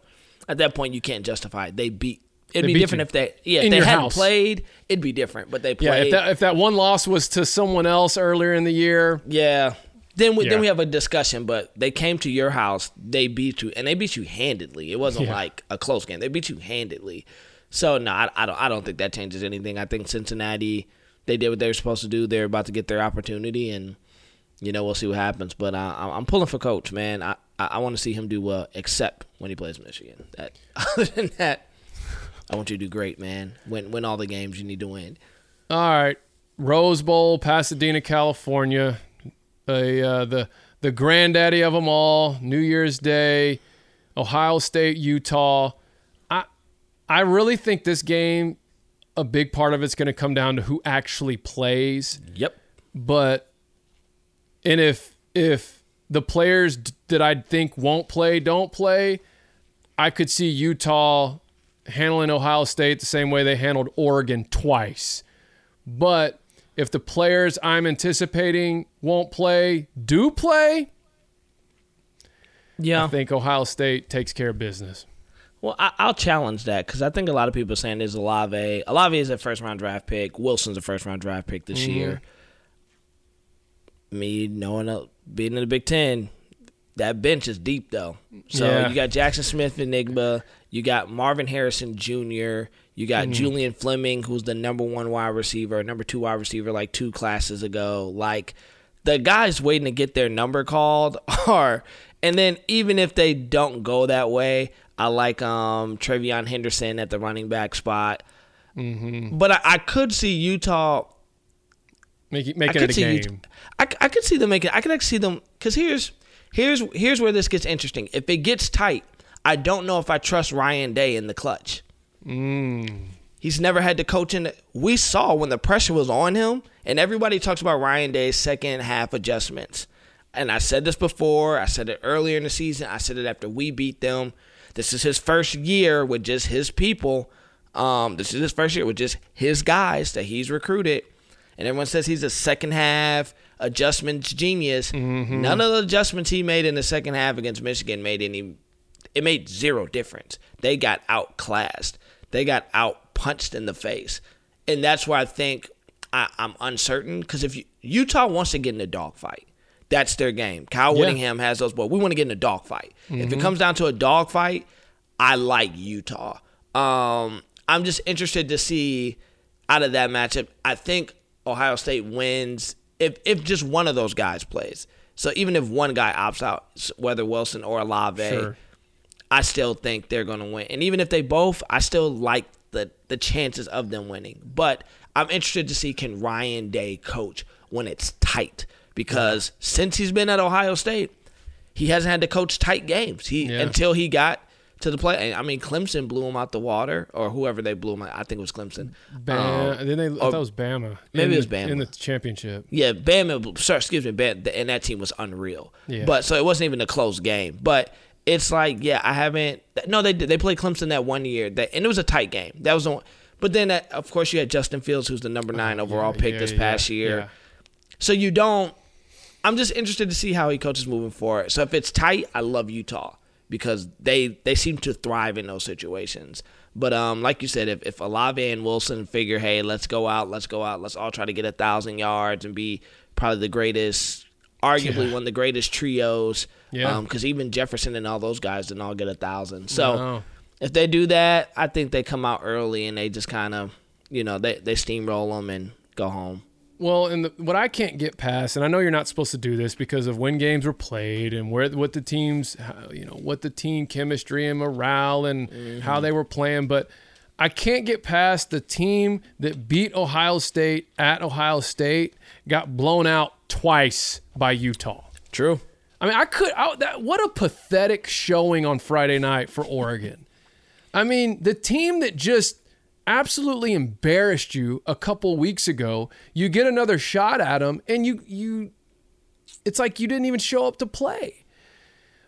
At that point, you can't justify it. They beat. It'd They be beat different you. if they. Yeah, if In they hadn't house. played, it'd be different. But they Yeah, played. if that if that one loss was to someone else earlier in the year, Yeah. Then we Yeah. then we have a discussion, but they came to your house, they beat you, and they beat you handedly. It wasn't Yeah. like a close game; they beat you handedly. So no, I, I don't I don't think that changes anything. I think Cincinnati they did what they were supposed to do. They're about to get their opportunity, and you know we'll see what happens. But I, I'm I'm pulling for coach, man. I I, I want to see him do well, except when he plays Michigan. That other than that, I want you to do great, man. Win win all the games you need to win. all right. Rose Bowl, Pasadena, California, a uh, the the granddaddy of them all. New Year's Day, Ohio State, Utah. I I really think this game, a big part of it's going to come down to who actually plays. Yep. but and if if the players d- that I think won't play don't play, I could see Utah handling Ohio State the same way they handled Oregon twice. But if the players I'm anticipating won't play do play, Yeah. I think Ohio State takes care of business. Well, I, I'll challenge that because I think a lot of people are saying there's Olave. Olave is a first round draft pick. Wilson's a first round draft pick this year. Me knowing uh, being in the Big Ten, that bench is deep though. So Yeah. you got Jaxon Smith-Njigba, you got Marvin Harrison Jr., you got Julian Fleming, who's the number one wide receiver, number two wide receiver, like two classes ago. Like the guys waiting to get their number called are, and then even if they don't go that way, I like um TreVeyon Henderson at the running back spot. Mm-hmm. But I, I could see Utah Make making it a game. Utah, I, I could see them making. I could actually see them because here's Here's here's where this gets interesting. If it gets tight, I don't know if I trust Ryan Day in the clutch. He's never had to coach in. The, we saw when the pressure was on him, and everybody talks about Ryan Day's second half adjustments. And I said this before. I said it earlier in the season. I said it after we beat them. This is his first year with just his people. Um, this is his first year with just his guys that he's recruited. And everyone says he's a second half adjustments genius. None of the adjustments he made in the second half against Michigan made any it made zero difference. They got outclassed. They got out punched in the face. And that's why I think I, I'm uncertain because if you, Utah wants to get in a dogfight, that's their game. Kyle Yeah. Whittingham has those. Well, we want to get in a dogfight. If it comes down to a dogfight, I like Utah. Um, I'm just interested to see out of that matchup. I think Ohio State wins if if just one of those guys plays. So even if one guy opts out, whether Wilson or Olave, Sure. I still think they're going to win. And even if they both, I still like the the chances of them winning. But I'm interested to see can Ryan Day coach when it's tight because since he's been at Ohio State, he hasn't had to coach tight games. He Yeah. until he got to the play. I mean, Clemson blew him out the water, or whoever they blew him. out. I think it was Clemson. Bam. Um, then they, I thought it was Bama. maybe in it was Bama. in the championship. Yeah, Bama. Sorry, excuse me, Bam, and that team was unreal. Yeah. But so it wasn't even a close game. But it's like, yeah, I haven't. No, they did. They played Clemson that one year, that and it was a tight game. That was the one. But then, that, of course, you had Justin Fields, who's the number nine overall Yeah, pick yeah, this yeah, past year. yeah. So you don't. I'm just interested to see how he coaches moving forward. So if it's tight, I love Utah because they they seem to thrive in those situations. But um, like you said, if if Olave and Wilson figure, hey, let's go out, let's go out, let's all try to get a thousand yards and be probably the greatest, arguably Yeah. one of the greatest trios. Yeah. Um, because even Jefferson and all those guys didn't all get a thousand. So No. if they do that, I think they come out early and they just kind of, you know, they they steamroll them and go home. Well, and the, what I can't get past, and I know you're not supposed to do this because of when games were played and where what the teams, you know, what the team chemistry and morale and how mm-hmm. they were playing, but I can't get past the team that beat Ohio State at Ohio State got blown out twice by Utah. True. I mean, I could. I, that what a pathetic showing on Friday night for Oregon. I mean, the team that just absolutely embarrassed you a couple weeks ago, you get another shot at them, and you you, it's like you didn't even show up to play.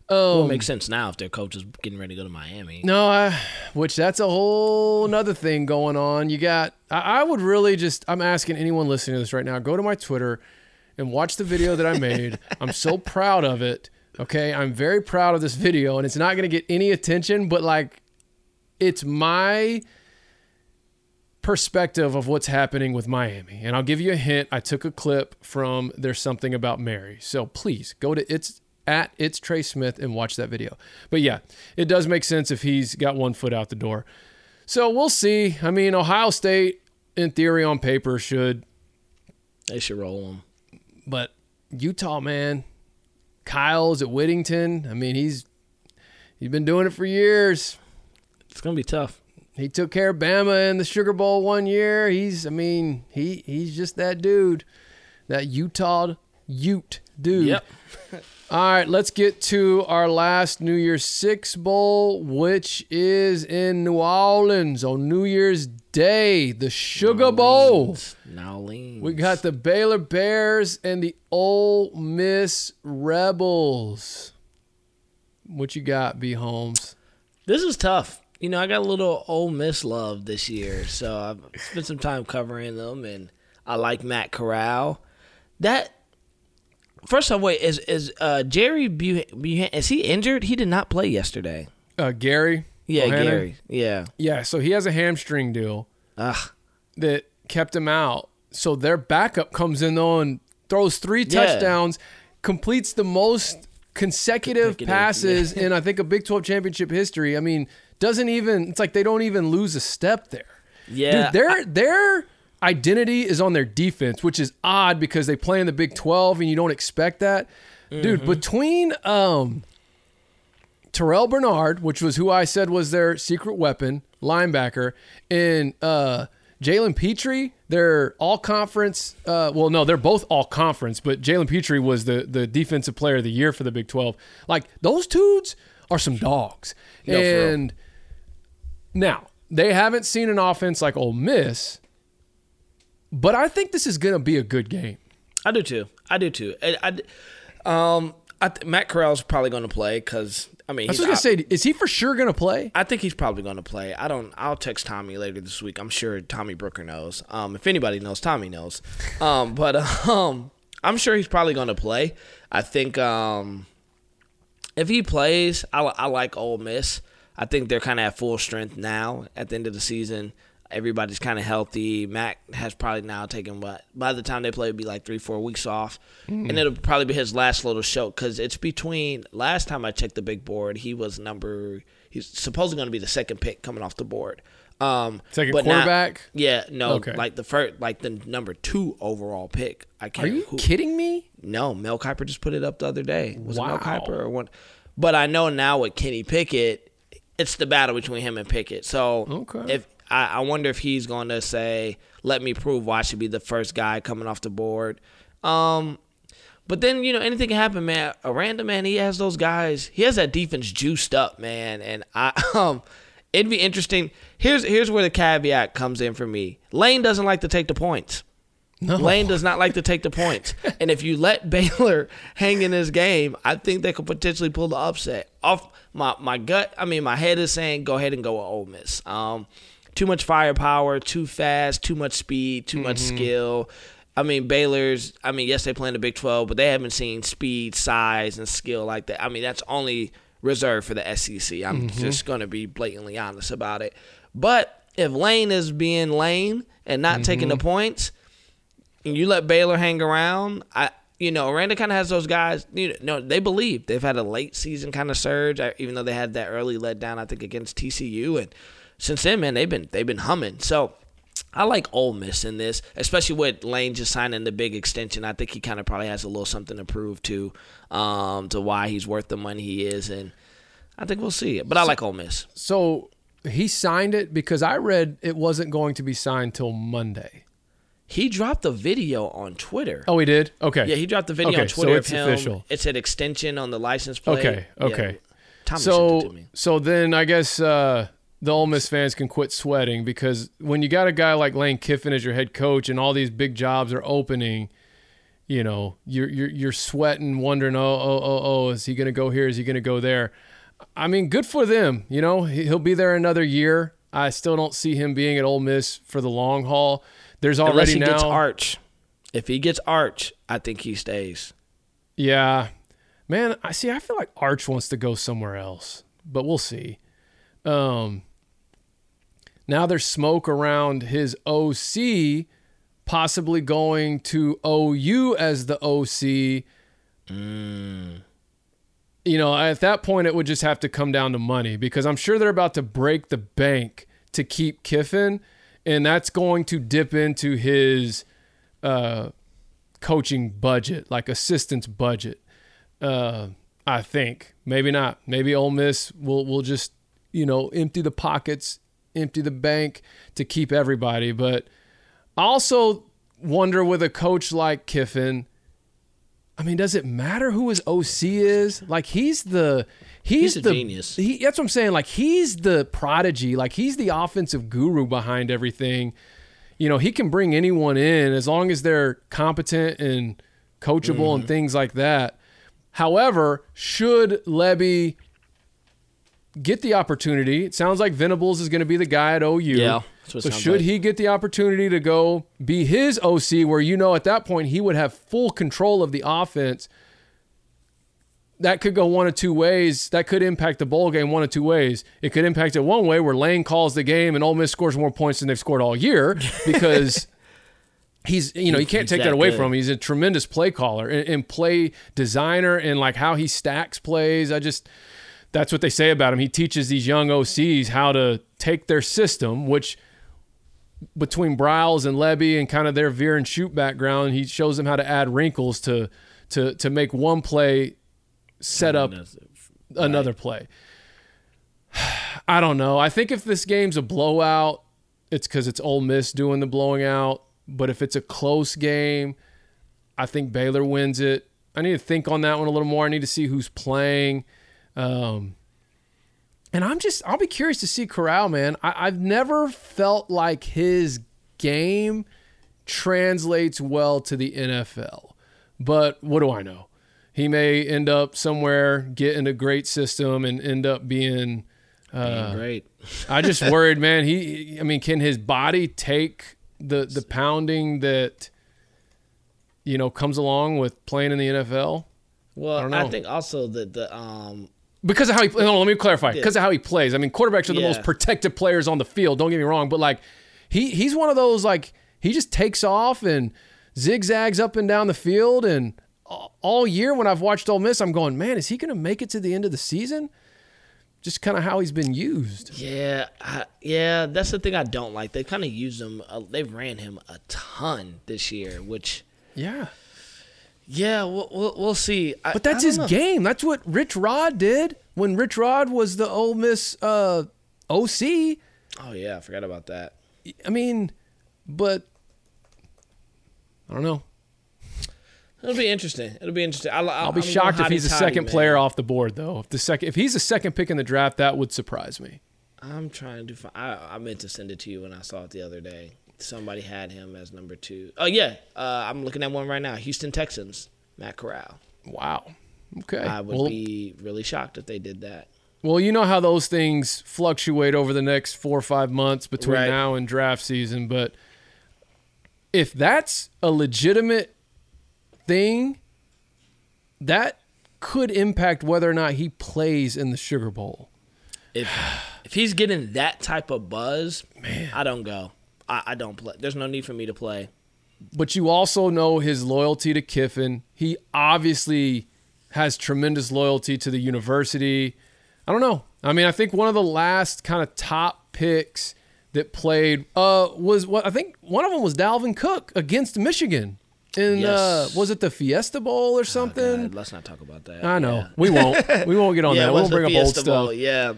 Well, it makes um, sense now if their coach is getting ready to go to Miami. No, I, which that's a whole nother thing going on. You got. I, I would really just. I'm asking anyone listening to this right now. Go to my Twitter and watch the video that I made. I'm so proud of it. Okay, I'm very proud of this video, and it's not going to get any attention, but like, it's my perspective of what's happening with Miami. And I'll give you a hint. I took a clip from There's Something About Mary. So please go to it's at it's Trey Smith and watch that video. But yeah, it does make sense if he's got one foot out the door. So we'll see. I mean, Ohio State, in theory, on paper, should, They should roll them. But Utah, man, Kyle's at Whittingham. I mean, he's he's been doing it for years. It's gonna be tough. He took care of Bama in the Sugar Bowl one year. He's, I mean, he he's just that dude, that Utah Ute dude. All right, let's get to our last New Year's Six Bowl, which is in New Orleans on New Year's Day, the Sugar Bowl. Now lean. We got the Baylor Bears and the Ole Miss Rebels. What you got, B Holmes? This is tough. You know, I got a little Ole Miss love this year, so I've spent some time covering them, and I like Matt Corral. That first off, wait, is is uh, Jerry Buh- Buhan- is he injured? He did not play yesterday. Uh, Gary. Yeah, Bohanon? Gary. Yeah. Yeah, so he has a hamstring deal. Ugh. that kept him out. So their backup comes in though and throws three Yeah. touchdowns, completes the most consecutive Consecutive, passes in I think a Big 12 championship history. I mean, doesn't even it's like they don't even lose a step there. Yeah. Dude, their their identity is on their defense, which is odd because they play in the Big 12 and you don't expect that. Dude, Mm-hmm. between um Terrell Bernard, which was who I said was their secret weapon, linebacker, and uh, Jalen Pitre, they're all conference. Uh, well, no, they're both all conference, but Jalen Pitre was the the defensive player of the year for the Big Twelve. Like those dudes are some dogs. real. and now they haven't seen an offense like Ole Miss, but I think this is going to be a good game. I do too. I do too. I, I- um, I th- Matt Corral's probably going to play because I mean, I was going to say, is he for sure going to play? I think he's probably going to play. I don't. I'll text Tommy later this week. I'm sure Tommy Brooker knows. Um, if anybody knows, Tommy knows. Um, but um, I'm sure he's probably going to play. I think um, if he plays, I, I like Ole Miss. I think they're kind of at full strength now at the end of the season. Everybody's kind of healthy. Mac has probably now taken what by the time they play, it'd be like three, four weeks off, and it'll probably be his last little show because it's between. Last time I checked the big board, he was number. He's supposedly going to be the second pick coming off the board. Um, Second but quarterback? yeah, no, Okay. like the first, like the number two overall pick. I can't. Are you who- kidding me? no, Mel Kiper just put it up the other day. Was it Mel Wow. Kiper or one? But I know now with Kenny Pickett, it's the battle between him and Pickett. So Okay. if I, I wonder if he's going to say, "Let me prove why I should be the first guy coming off the board." Um, but then you know anything can happen, man. Aranda, man, he has those guys. He has that defense juiced up, man. And I um, it'd be interesting. Here's here's where the caveat comes in for me. Lane doesn't like to take the points. Lane does not like to take the points. and if you let Baylor hang in this game, I think they could potentially pull the upset. Off my, my gut, I mean, my head is saying go ahead and go with Ole Miss. Um, too much firepower, too fast, too much speed, too much mm-hmm. skill. I mean, Baylor's, I mean, yes, they play in the Big 12, but they haven't seen speed, size, and skill like that. I mean, that's only reserved for the SEC. I'm mm-hmm. just going to be blatantly honest about it. But if Lane is being Lane and not taking the mm-hmm. points, and you let Baylor hang around, I you know, Aranda kind of has those guys. You know, they believe they've had a late season kind of surge, uh, even though they had that early letdown. I think against TCU, and since then, man, they've been they've been humming. So. I like Ole Miss in this, especially with Lane just signing the big extension. I think he kind of probably has a little something to prove to, um, to why he's worth the money he is, and I think we'll see it. But I like Ole Miss. So he signed it because I read it wasn't going to be signed till Monday. He dropped the video on Twitter. Oh, he did. Okay. Yeah, he dropped the video Okay, on so Twitter it's of him. official. It said extension on the license plate. Okay. Yeah. Okay. It so to me. so then I guess uh, the Ole Miss fans can quit sweating because when you got a guy like Lane Kiffin as your head coach and all these big jobs are opening, you know you're you're, you're sweating, wondering, oh oh oh oh, is he going to go here? Is he going to go there? I mean, good for them. You know, He- he'll be there another year. I still don't see him being at Ole Miss for the long haul. There's Unless already he now. gets Arch. If he gets Arch, I think he stays. Yeah. Man, I see I feel like Arch wants to go somewhere else, but we'll see. Um now there's smoke around his OC possibly going to OU as the OC. You know, at that point it would just have to come down to money because I'm sure they're about to break the bank to keep Kiffin and that's going to dip into his uh coaching budget, like assistance budget. Uh, I think maybe not. Maybe Ole Miss will will just you know empty the pockets, empty the bank to keep everybody. But I also wonder with a coach like Kiffin. I mean, does it matter who his OC is? Like he's the he's, He's a the genius. He, that's what I'm saying. Like he's the prodigy. Like he's the offensive guru behind everything you know, he can bring anyone in as long as they're competent and coachable Mm-hmm. and things like that. However, should Lebby get the opportunity, it sounds like Venables is going to be the guy at OU. Yeah, that's what it so should like. he get the opportunity to go be his OC, where you know at that point he would have full control of the offense? that could go one of two ways. That could impact the bowl game one of two ways. It could impact it one way where Lane calls the game and Ole Miss scores more points than they've scored all year because he's you know you can't take that that away good. from him. He's a tremendous play caller and, and play designer and like how he stacks plays. I just that's what they say about him. He teaches these young OCs how to take their system, which between Briles and Lebby and kind of their veer and shoot background, he shows them how to add wrinkles to to to make one play set up another play. I don't know. I think if this game's a blowout, it's because it's Ole Miss doing the blowing out. But if it's a close game, I think Baylor wins it. I need to think on that one a little more. I need to see who's playing. Um, and I'm just, I'll be curious to see Corral, man. I, I've never felt like his game translates well to the NFL. But what do I know? He may end up somewhere, get in a great system, and end up being. Uh, Great. I just worried, man. He, I mean, can his body take the the pounding that you know comes along with playing in the NFL? Well, don't I, think also that the um Because of how he, on, let me clarify. Because of how he plays. I mean, quarterbacks are the Yeah. most protected players on the field. Don't get me wrong, but like, he he's one of those like he just takes off and zigzags up and down the field. And all year when I've watched Ole Miss, I'm going, man, is he going to make it to the end of the season? Just kind of how he's been used. yeah, I, yeah, that's the thing I don't like. They kind of used him. Uh, they ran him a ton this year, which Yeah. Yeah, we'll we'll, we'll see. I, But that's his know. game. That's what Rich Rod did when Rich Rod was the Ole Miss uh, OC. Oh yeah, I forgot about that. I mean, but I don't know. It'll be interesting. It'll be interesting. I'll, I'll be shocked if he's a second player off the board, though. If the second, if he's a second pick in the draft, that would surprise me. I'm trying to find. I, I meant to send it to you when I saw it the other day. Somebody had him as number two. Oh yeah, uh, I'm looking at one right now. Houston Texans, Matt Corral. Wow. Okay. I would well, be really shocked if they did that. well, you know how those things fluctuate over the next four or five months between Right. now and draft season. But if that's a legitimate thing, that could impact whether or not he plays in the Sugar Bowl. If if he's getting that type of buzz, man, I don't go. I, I don't play. There's no need for me to play. but you also know his loyalty to Kiffin. He obviously has tremendous loyalty to the university. I don't know. I mean, I think one of the last kind of top picks that played uh, was what I think one of them was Dalvin Cook against Michigan. In uh, Yes. was it the Fiesta Bowl or something? God, let's not talk about that. I know Yeah. we won't. We won't get on Yeah, that. We won't bring up old stuff. Bowl, Yeah.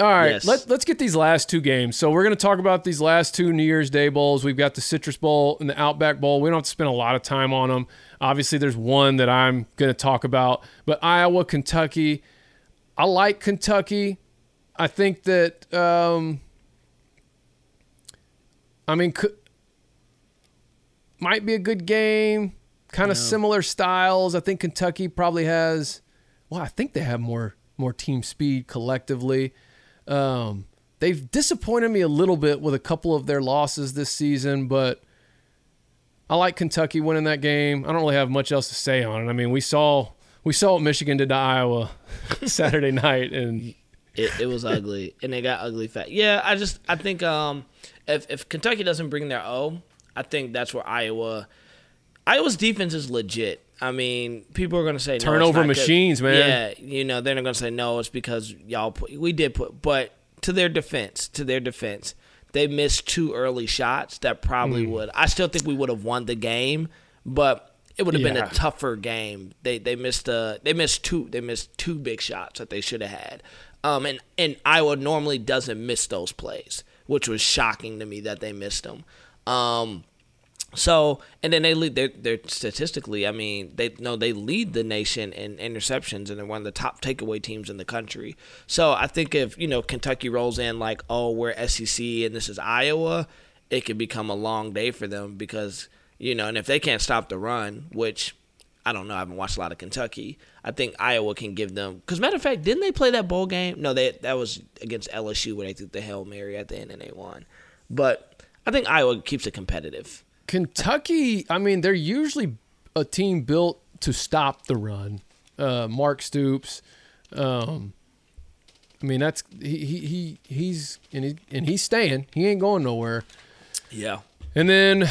All right, Yes. let, let's get these last two games. So we're going to talk about these last two New Year's Day bowls. We've got the Citrus Bowl and the Outback Bowl. We don't have to spend a lot of time on them. Obviously, there's one that I'm going to talk about, but Iowa, Kentucky. I like Kentucky. I think that, um, I mean, could, might be a good game. Kind of similar styles. I think Kentucky probably has. Well, I think they have more more team speed collectively. Um, they've disappointed me a little bit with a couple of their losses this season, but I like Kentucky winning that game. I don't really have much else to say on it. I mean, we saw we saw what Michigan did to Iowa Saturday night, and It, it was ugly, and it got ugly fast. Yeah, I just I think um if if Kentucky doesn't bring their O, I think that's where Iowa Iowa's defense is legit. I mean, people are gonna say no, Turnover not 'cause- machines, man. Yeah, you know they're not gonna say no. It's because y'all put, we did put, but to their defense, to their defense, they missed two early shots that probably would. I still think we would have won the game, but it would have been a tougher game. They they missed uh they missed two they missed two big shots that they should have had. Um and and Iowa normally doesn't miss those plays, which was shocking to me that they missed them. Um so and then they lead they're, they're statistically I mean they no they lead the nation in interceptions and they're one of the top takeaway teams in the country. So I think if you know Kentucky rolls in like oh we're SEC and this is Iowa, it could become a long day for them because you know and if they can't stop the run, which I don't know I haven't watched a lot of Kentucky. I think Iowa can give them because matter of fact didn't they play that bowl game? No, they that was against LSU where they threw the hail mary at the end and they won. But I think Iowa keeps it competitive. Kentucky, I mean, they're usually a team built to stop the run. Uh, Mark Stoops, um, I mean, that's he he, he he's and he, and he's staying. He ain't going nowhere. Yeah. And then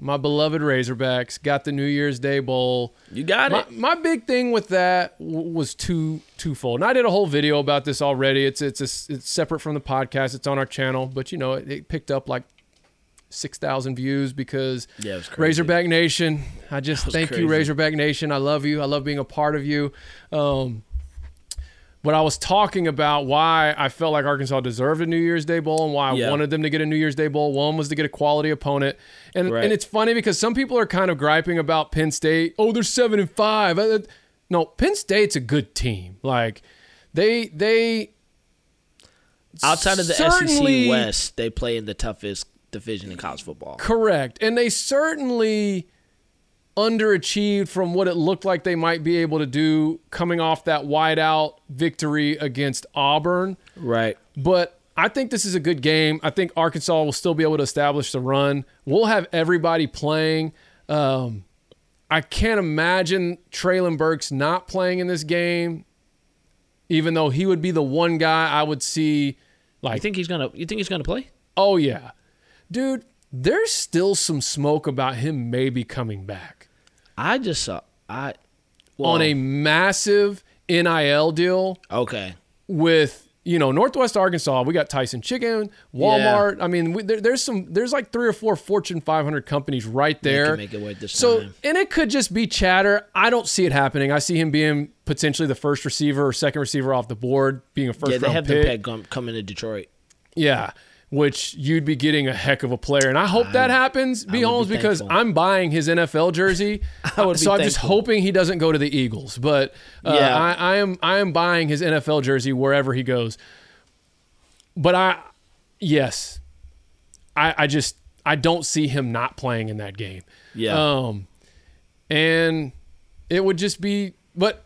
my beloved Razorbacks got the New Year's Day Bowl. You got My, it. my big thing with that w- was two twofold. And I did a whole video about this already. It's it's a, it's separate from the podcast. It's on our channel, but you know it, it picked up like six thousand views because Yeah, crazy. Razorback Nation. I just thank you. Razorback Nation. I love you. I love being a part of you. Um, But I was talking about why I felt like Arkansas deserved a New Year's Day bowl and why I wanted them to get a New Year's Day bowl. One was to get a quality opponent, and Right. and it's funny because some people are kind of griping about Penn State. Oh, they're seven and five. Uh, No, Penn State's a good team. Like they they Outside of the SEC West, they play in the toughest division in college football. Correct. And they certainly underachieved from what it looked like they might be able to do coming off that wide out victory against Auburn. Right. But I think this is a good game. I think Arkansas will still be able to establish the run. We'll have everybody playing. Um, I can't imagine Treylon Burks not playing in this game, even though he would be the one guy I would see like You think he's gonna? You think he's gonna play? Oh yeah, dude. There's still some smoke about him maybe coming back I just saw. I well, on a massive NIL deal okay. with you know Northwest Arkansas. We got Tyson Chicken, Walmart. I mean, we, there, there's some. There's like three or four Fortune 500 companies right there. make it work this so, time. and it could just be chatter. I don't see it happening. I see him being potentially the first receiver or second receiver off the board, being a first Yeah, they round have pick. the peg com- coming to Detroit. Yeah, which you'd be getting a heck of a player, and I hope that happens, B be Holmes, because. I'm buying his NFL jersey. I would be so I'm just hoping he doesn't go to the Eagles, but uh, Yeah. I, I am I am buying his NFL jersey wherever he goes. But I, yes, I I just I don't see him not playing in that game. Yeah. Um, and it would just be, but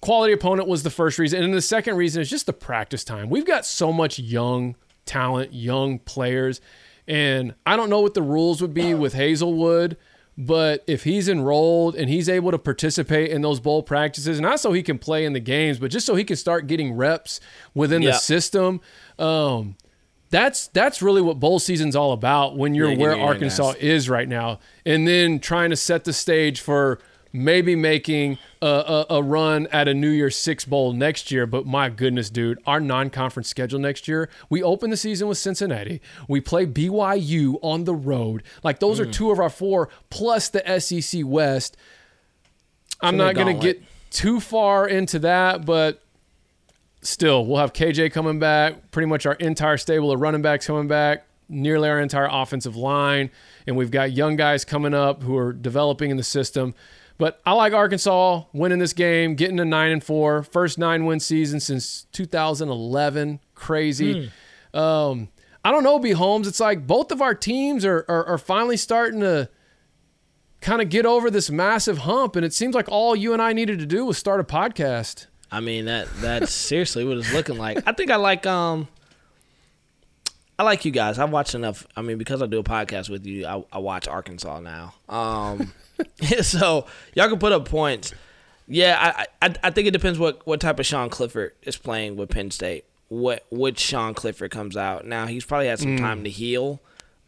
quality opponent was the first reason. And the second reason is just the practice time. We've got so much young talent, young players. And I don't know what the rules would be with Haselwood, but if he's enrolled and he's able to participate in those bowl practices, not so he can play in the games, but just so he can start getting reps within Yeah. the system, um, that's that's really what bowl season's all about when you're Yeah, where Arkansas is right now, and then trying to set the stage for maybe making a, a, a run at a New Year's Six bowl next year. But my goodness, dude, our non-conference schedule next year, we open the season with Cincinnati, we play BYU on the road. Like those are Mm. two of our four plus the SEC West. I'm not going to get too far into that, but still, we'll have KJ coming back, pretty much our entire stable of running backs coming back, nearly our entire offensive line, and we've got young guys coming up who are developing in the system. But I like Arkansas winning this game, getting to nine and four, first nine win season since 2011. Crazy. Um, I don't know, B Holmes. It's like both of our teams are, are, are finally starting to kind of get over this massive hump, and it seems like all you and I needed to do was start a podcast. I mean that that's seriously what it's looking like. I think I like um I like you guys. I've watched enough. I mean, because I do a podcast with you, I, I watch Arkansas now. Um, so y'all can put up points. Yeah, I, I I think it depends what what type of Sean Clifford is playing with Penn State. What which Sean Clifford comes out now? He's probably had some time to heal,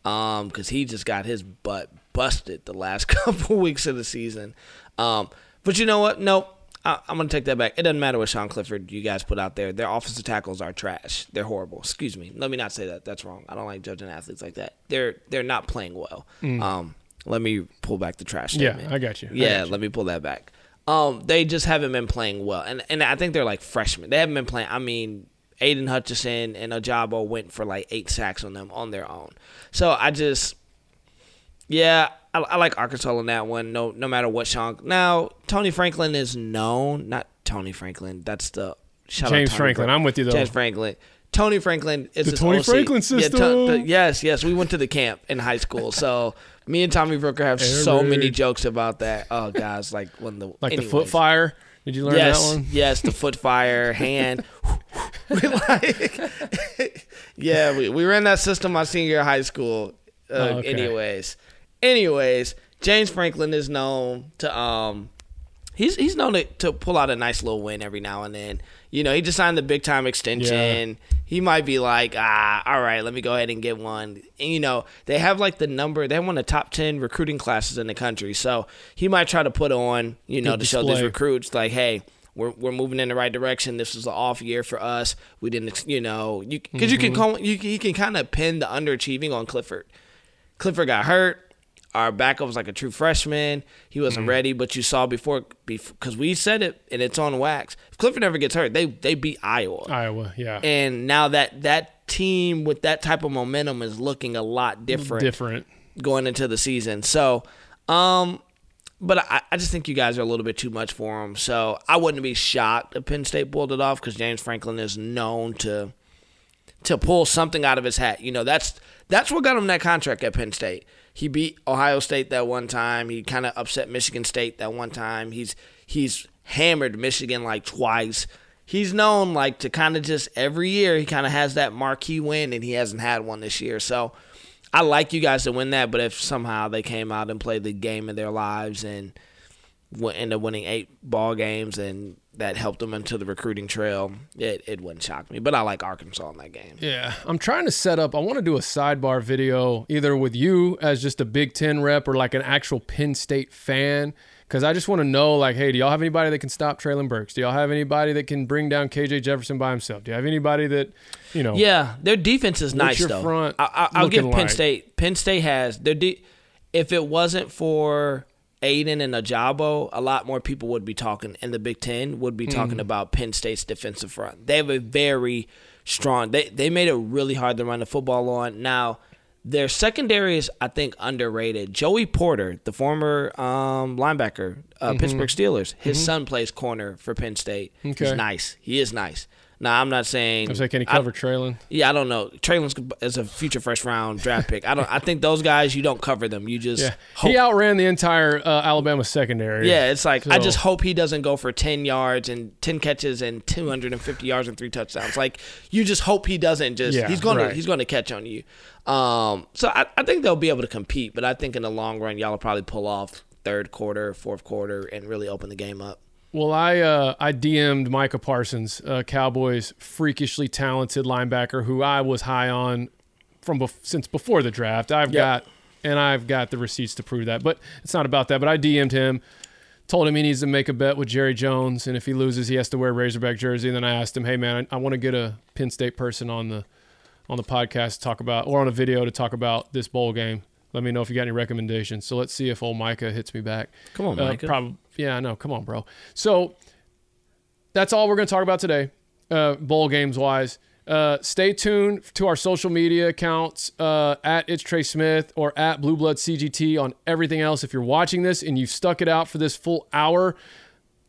um, because he just got his butt busted the last couple weeks of the season. Um, but you know what? Nope. I, I'm gonna take that back. It doesn't matter what Sean Clifford you guys put out there. Their offensive tackles are trash. They're horrible. Excuse me. Let me not say that. That's wrong. I don't like judging athletes like that. They're they're not playing well. Um, let me pull back the trash Yeah. I got you. I Yeah, got you. let me pull that back. Um, they just haven't been playing well, and and I think they're like freshmen. They haven't been playing. I mean, Aidan Hutchinson and Ojabo went for like eight sacks on them on their own. So I just, yeah, I, I like Arkansas on that one. No, no matter what Sean. Now Tony Franklin is known. Not Tony Franklin. That's the James Franklin. Fra- I'm with you, though. James Franklin. Tony Franklin is The Tony OC. Franklin Yeah, to- system. the- yes, yes. We went to the camp in high school, so me and Tommy Brooker have so many jokes about that. Oh, guys, like when the Like the foot fire. Did you learn Yes, that one? yes, the foot fire hand. We like- yeah, we, we ran that system my senior year of high school. Uh, Oh, okay. Anyways, anyways, James Franklin is known to um, he's he's known to, to pull out a nice little win every now and then. You know, he just signed the big time extension. He might be like, ah, all right, let me go ahead and get one. And you know, they have like the number. They have one of the top ten recruiting classes in the country. So he might try to put on, you know, Good to show these recruits like, hey, we're, we're moving in the right direction. This was an off year for us. We didn't, you know, you because you Mm-hmm. can call you can- you can kind of pin the underachieving on Clifford. Clifford got hurt. Our backup was like a true freshman. He wasn't ready, but you saw before because we said it and it's on wax. If Clifford never gets hurt, they they beat Iowa. Iowa, yeah. and now that that team with that type of momentum is looking a lot different, Different. going into the season. So, um, but I, I just think you guys are a little bit too much for them. So I wouldn't be shocked if Penn State pulled it off because James Franklin is known to to pull something out of his hat. You know, that's that's what got him that contract at Penn State. He beat Ohio State that one time. He kind of upset Michigan State that one time. He's he's hammered Michigan like twice. He's known like to kind of just every year he kind of has that marquee win and he hasn't had one this year. So I like you guys to win that, but if somehow they came out and played the game of their lives and went, up winning eight ball games and that helped them into the recruiting trail, it, it wouldn't shock me. But I like Arkansas in that game. Yeah, I'm trying to set up. I want to do a sidebar video either with you as just a Big Ten rep or like an actual Penn State fan. Because I just want to know, like, hey, do y'all have anybody that can stop Treylon Burks? Do y'all have anybody that can bring down KJ Jefferson by himself? Do you have anybody that, you know? Yeah, their defense is nice your though. front I, I, I'll give Penn like? State. Penn State has their de- If it wasn't for Aidan and Ojabo, a lot more people would be talking, in the Big Ten would be talking Mm-hmm. about Penn State's defensive front. They have a very strong. They they made it really hard to run the football on. Now their secondary is, I think, underrated. Joey Porter, the former um, linebacker, uh, Pittsburgh Steelers, his son plays corner for Penn State. Mm-hmm. Okay. He's nice. He is nice. Now I'm not saying. I was like, can he I- cover Treylon? yeah, I don't know. Treylon's is a future first round draft pick. I don't. I think those guys you don't cover them. You just Yeah, hope. he outran the entire uh, Alabama secondary. yeah, it's like I just hope he doesn't go for ten yards and ten catches and two hundred and fifty yards and three touchdowns. Like you just hope he doesn't just. Yeah, he's gonna right. he's gonna catch on you. Um, so I, I think they'll be able to compete, but I think in the long run y'all will probably pull off third quarter, fourth quarter, and really open the game up. Well, I uh, I DM'd Micah Parsons, uh, Cowboys freakishly talented linebacker who I was high on from bef- since before the draft. I've got and I've got the receipts to prove that, but it's not about that. But I DM'd him, told him he needs to make a bet with Jerry Jones, and if he loses, he has to wear a Razorback jersey. And then I asked him, "Hey man, I, I want to get a Penn State person on the on the podcast to talk about or on a video to talk about this bowl game." Let me know if you got any recommendations. So let's see if old Micah hits me back. Come on, Uh, Micah. prob- yeah, I know. Come on, bro. So that's all we're going to talk about today, uh, bowl games wise. Uh, stay tuned to our social media accounts uh, at It's Trey Smith or at Blue Blood CGT on everything else. If you're watching this and you've stuck it out for this full hour,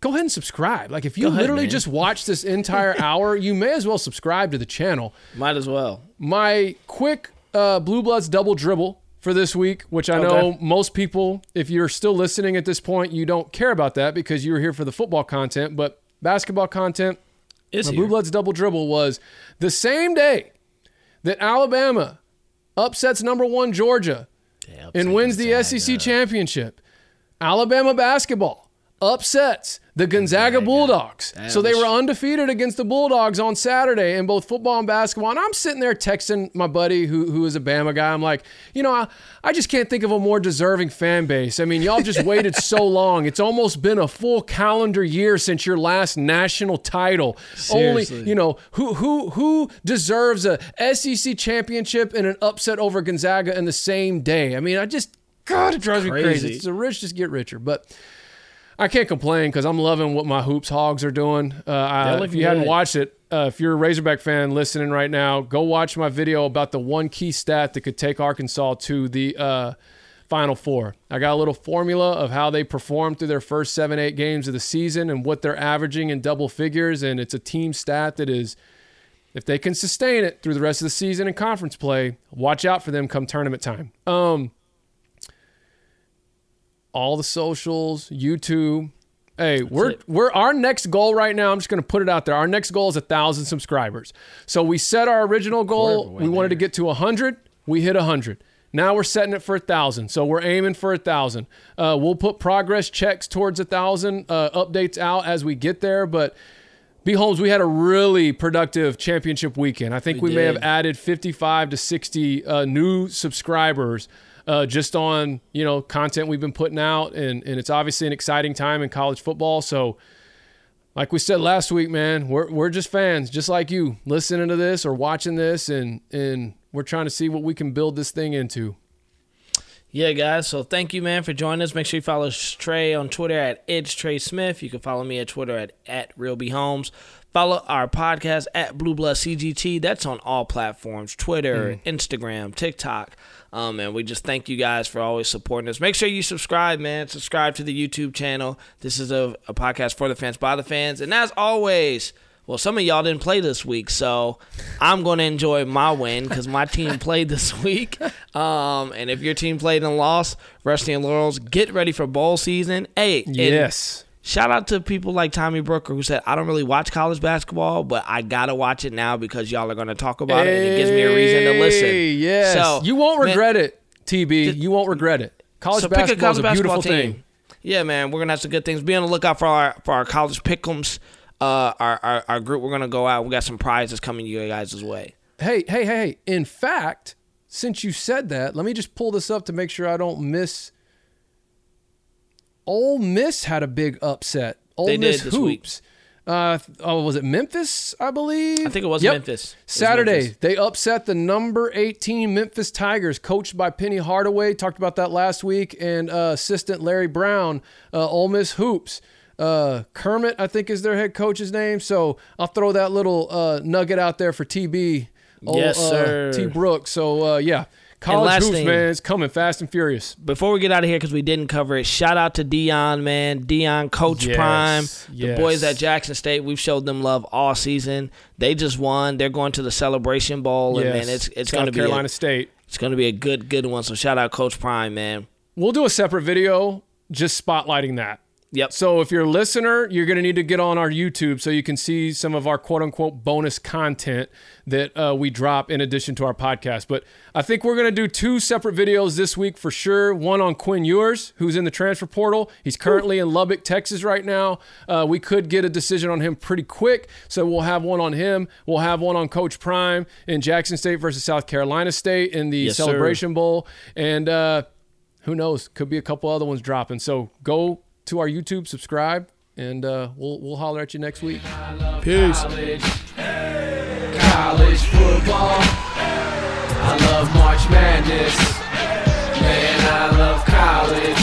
go ahead and subscribe. Like if you ahead, literally man. just watched this entire hour, you may as well subscribe to the channel Might as well. my quick uh, Blue Bloods double dribble for this week, which I know Okay. most people, if you're still listening at this point, you don't care about that because you were here for the football content, but basketball content. Is. Blue Bloods double dribble was the same day that Alabama upsets number one Georgia and wins the SEC championship. Alabama basketball upsets the Gonzaga, Bulldogs. so they were undefeated against the Bulldogs on Saturday in both football and basketball. And I'm sitting there texting my buddy who, who is a Bama guy. I'm like, you know, I, I just can't think of a more deserving fan base. I mean, y'all just waited so long. It's almost been a full calendar year since your last national title. Seriously. Only, you know, who who who deserves a SEC championship and an upset over Gonzaga in the same day? I mean, I just God, it drives me crazy. Crazy. It's the rich just get richer, but I can't complain because I'm loving what my hoops hogs are doing. Uh, I, if you hadn't watched it, uh, if you're a Razorback fan listening right now, go watch my video about the one key stat that could take Arkansas to the uh, Final Four. I got a little formula of how they performed through their first seven, eight games of the season and what they're averaging in double figures, and it's a team stat that is. If they can sustain it through the rest of the season and conference play, watch out for them come tournament time. Um, all the socials, YouTube. Hey, we're it. we're our next goal right now. I'm just going to put it out there. Our next goal is a thousand subscribers. So we set our original goal. We wanted to get to a hundred. We hit a hundred. Now we're setting it for a thousand. So we're aiming for a thousand. Uh, we'll put progress checks towards a thousand uh, updates out as we get there. But B Holmes, we had a really productive championship weekend. I think we, We may have added 55 to 60 uh, new subscribers uh, just on you know content we've been putting out, and and it's obviously an exciting time in college football. So, like we said last week, man, we're we're just fans, just like you, listening to this or watching this, and and we're trying to see what we can build this thing into. Yeah, guys. So thank you, man, for joining us. Make sure you follow Trey on Twitter at It's Trey Smith. You can follow me at Twitter at, at RealBHomes. Follow our podcast at Blue Blood CGT. That's on all platforms Twitter, Instagram, TikTok. Um, and we just thank you guys for always supporting us. Make sure you subscribe, man. Subscribe to the YouTube channel. This is a, a podcast for the fans, by the fans. And as always, well, some of y'all didn't play this week, so I'm going to enjoy my win because my team played this week. Um, and if your team played and lost, Rusty and Laurels, get ready for bowl season. Hey, Yes. Shout out to people like Tommy Brooker who said, I don't really watch college basketball, but I got to watch it now because y'all are going to talk about it and it gives me a reason to listen. Yes. So, you won't man, regret it, TB. you won't regret it. College so pick a basketball is college a beautiful team. thing. Yeah, man, we're gonna have some good things. Be on the lookout for our for our college pickums. Uh, our, our our group. We're gonna go out. We got some prizes coming you guys' way. Hey, hey, hey, hey. In fact, since you said that, let me just pull this up to make sure I don't miss. Ole Miss had a big upset. Ole They Miss hoops. Uh, oh, was it Memphis? I believe. I think it was Yep. Memphis. It was Saturday, Memphis. they upset the number 18 Memphis Tigers, coached by Penny Hardaway. Talked about that last week, and uh, assistant Larry Brown, uh, Ole Miss hoops. Uh, Kermit, I think, is their head coach's name. So I'll throw that little uh, nugget out there for TB. old, Yes, uh, sir. T. Brooks. So uh, yeah, college hoops, thing- man, it's coming fast and furious. Before we get out of here, because we didn't cover it, shout out to Deion, man. Deion, Coach Yes, Prime, the boys at Jackson State. We've showed them love all season. They just won. They're going to the Celebration Bowl, and man, it's it's going to be Carolina a, State. it's going to be a good good one. So shout out Coach Prime, man. We'll do a separate video just spotlighting that. Yep. So if you're a listener, you're going to need to get on our YouTube so you can see some of our quote unquote bonus content that uh, we drop in addition to our podcast. But I think we're going to do two separate videos this week for sure. One on Quinn Ewers, who's in the transfer portal. He's currently in Lubbock, Texas right now. Uh, we could get a decision on him pretty quick. So we'll have one on him. We'll have one on Coach Prime in Jackson State versus South Carolina State in the Yes, sir. Celebration Bowl. And, uh, who knows? Could be a couple other ones dropping. So go to our YouTube, subscribe, and uh, we'll we'll holler at you next week. Peace. College, hey. college football. Hey. I love March Madness. Hey. Man, I love college.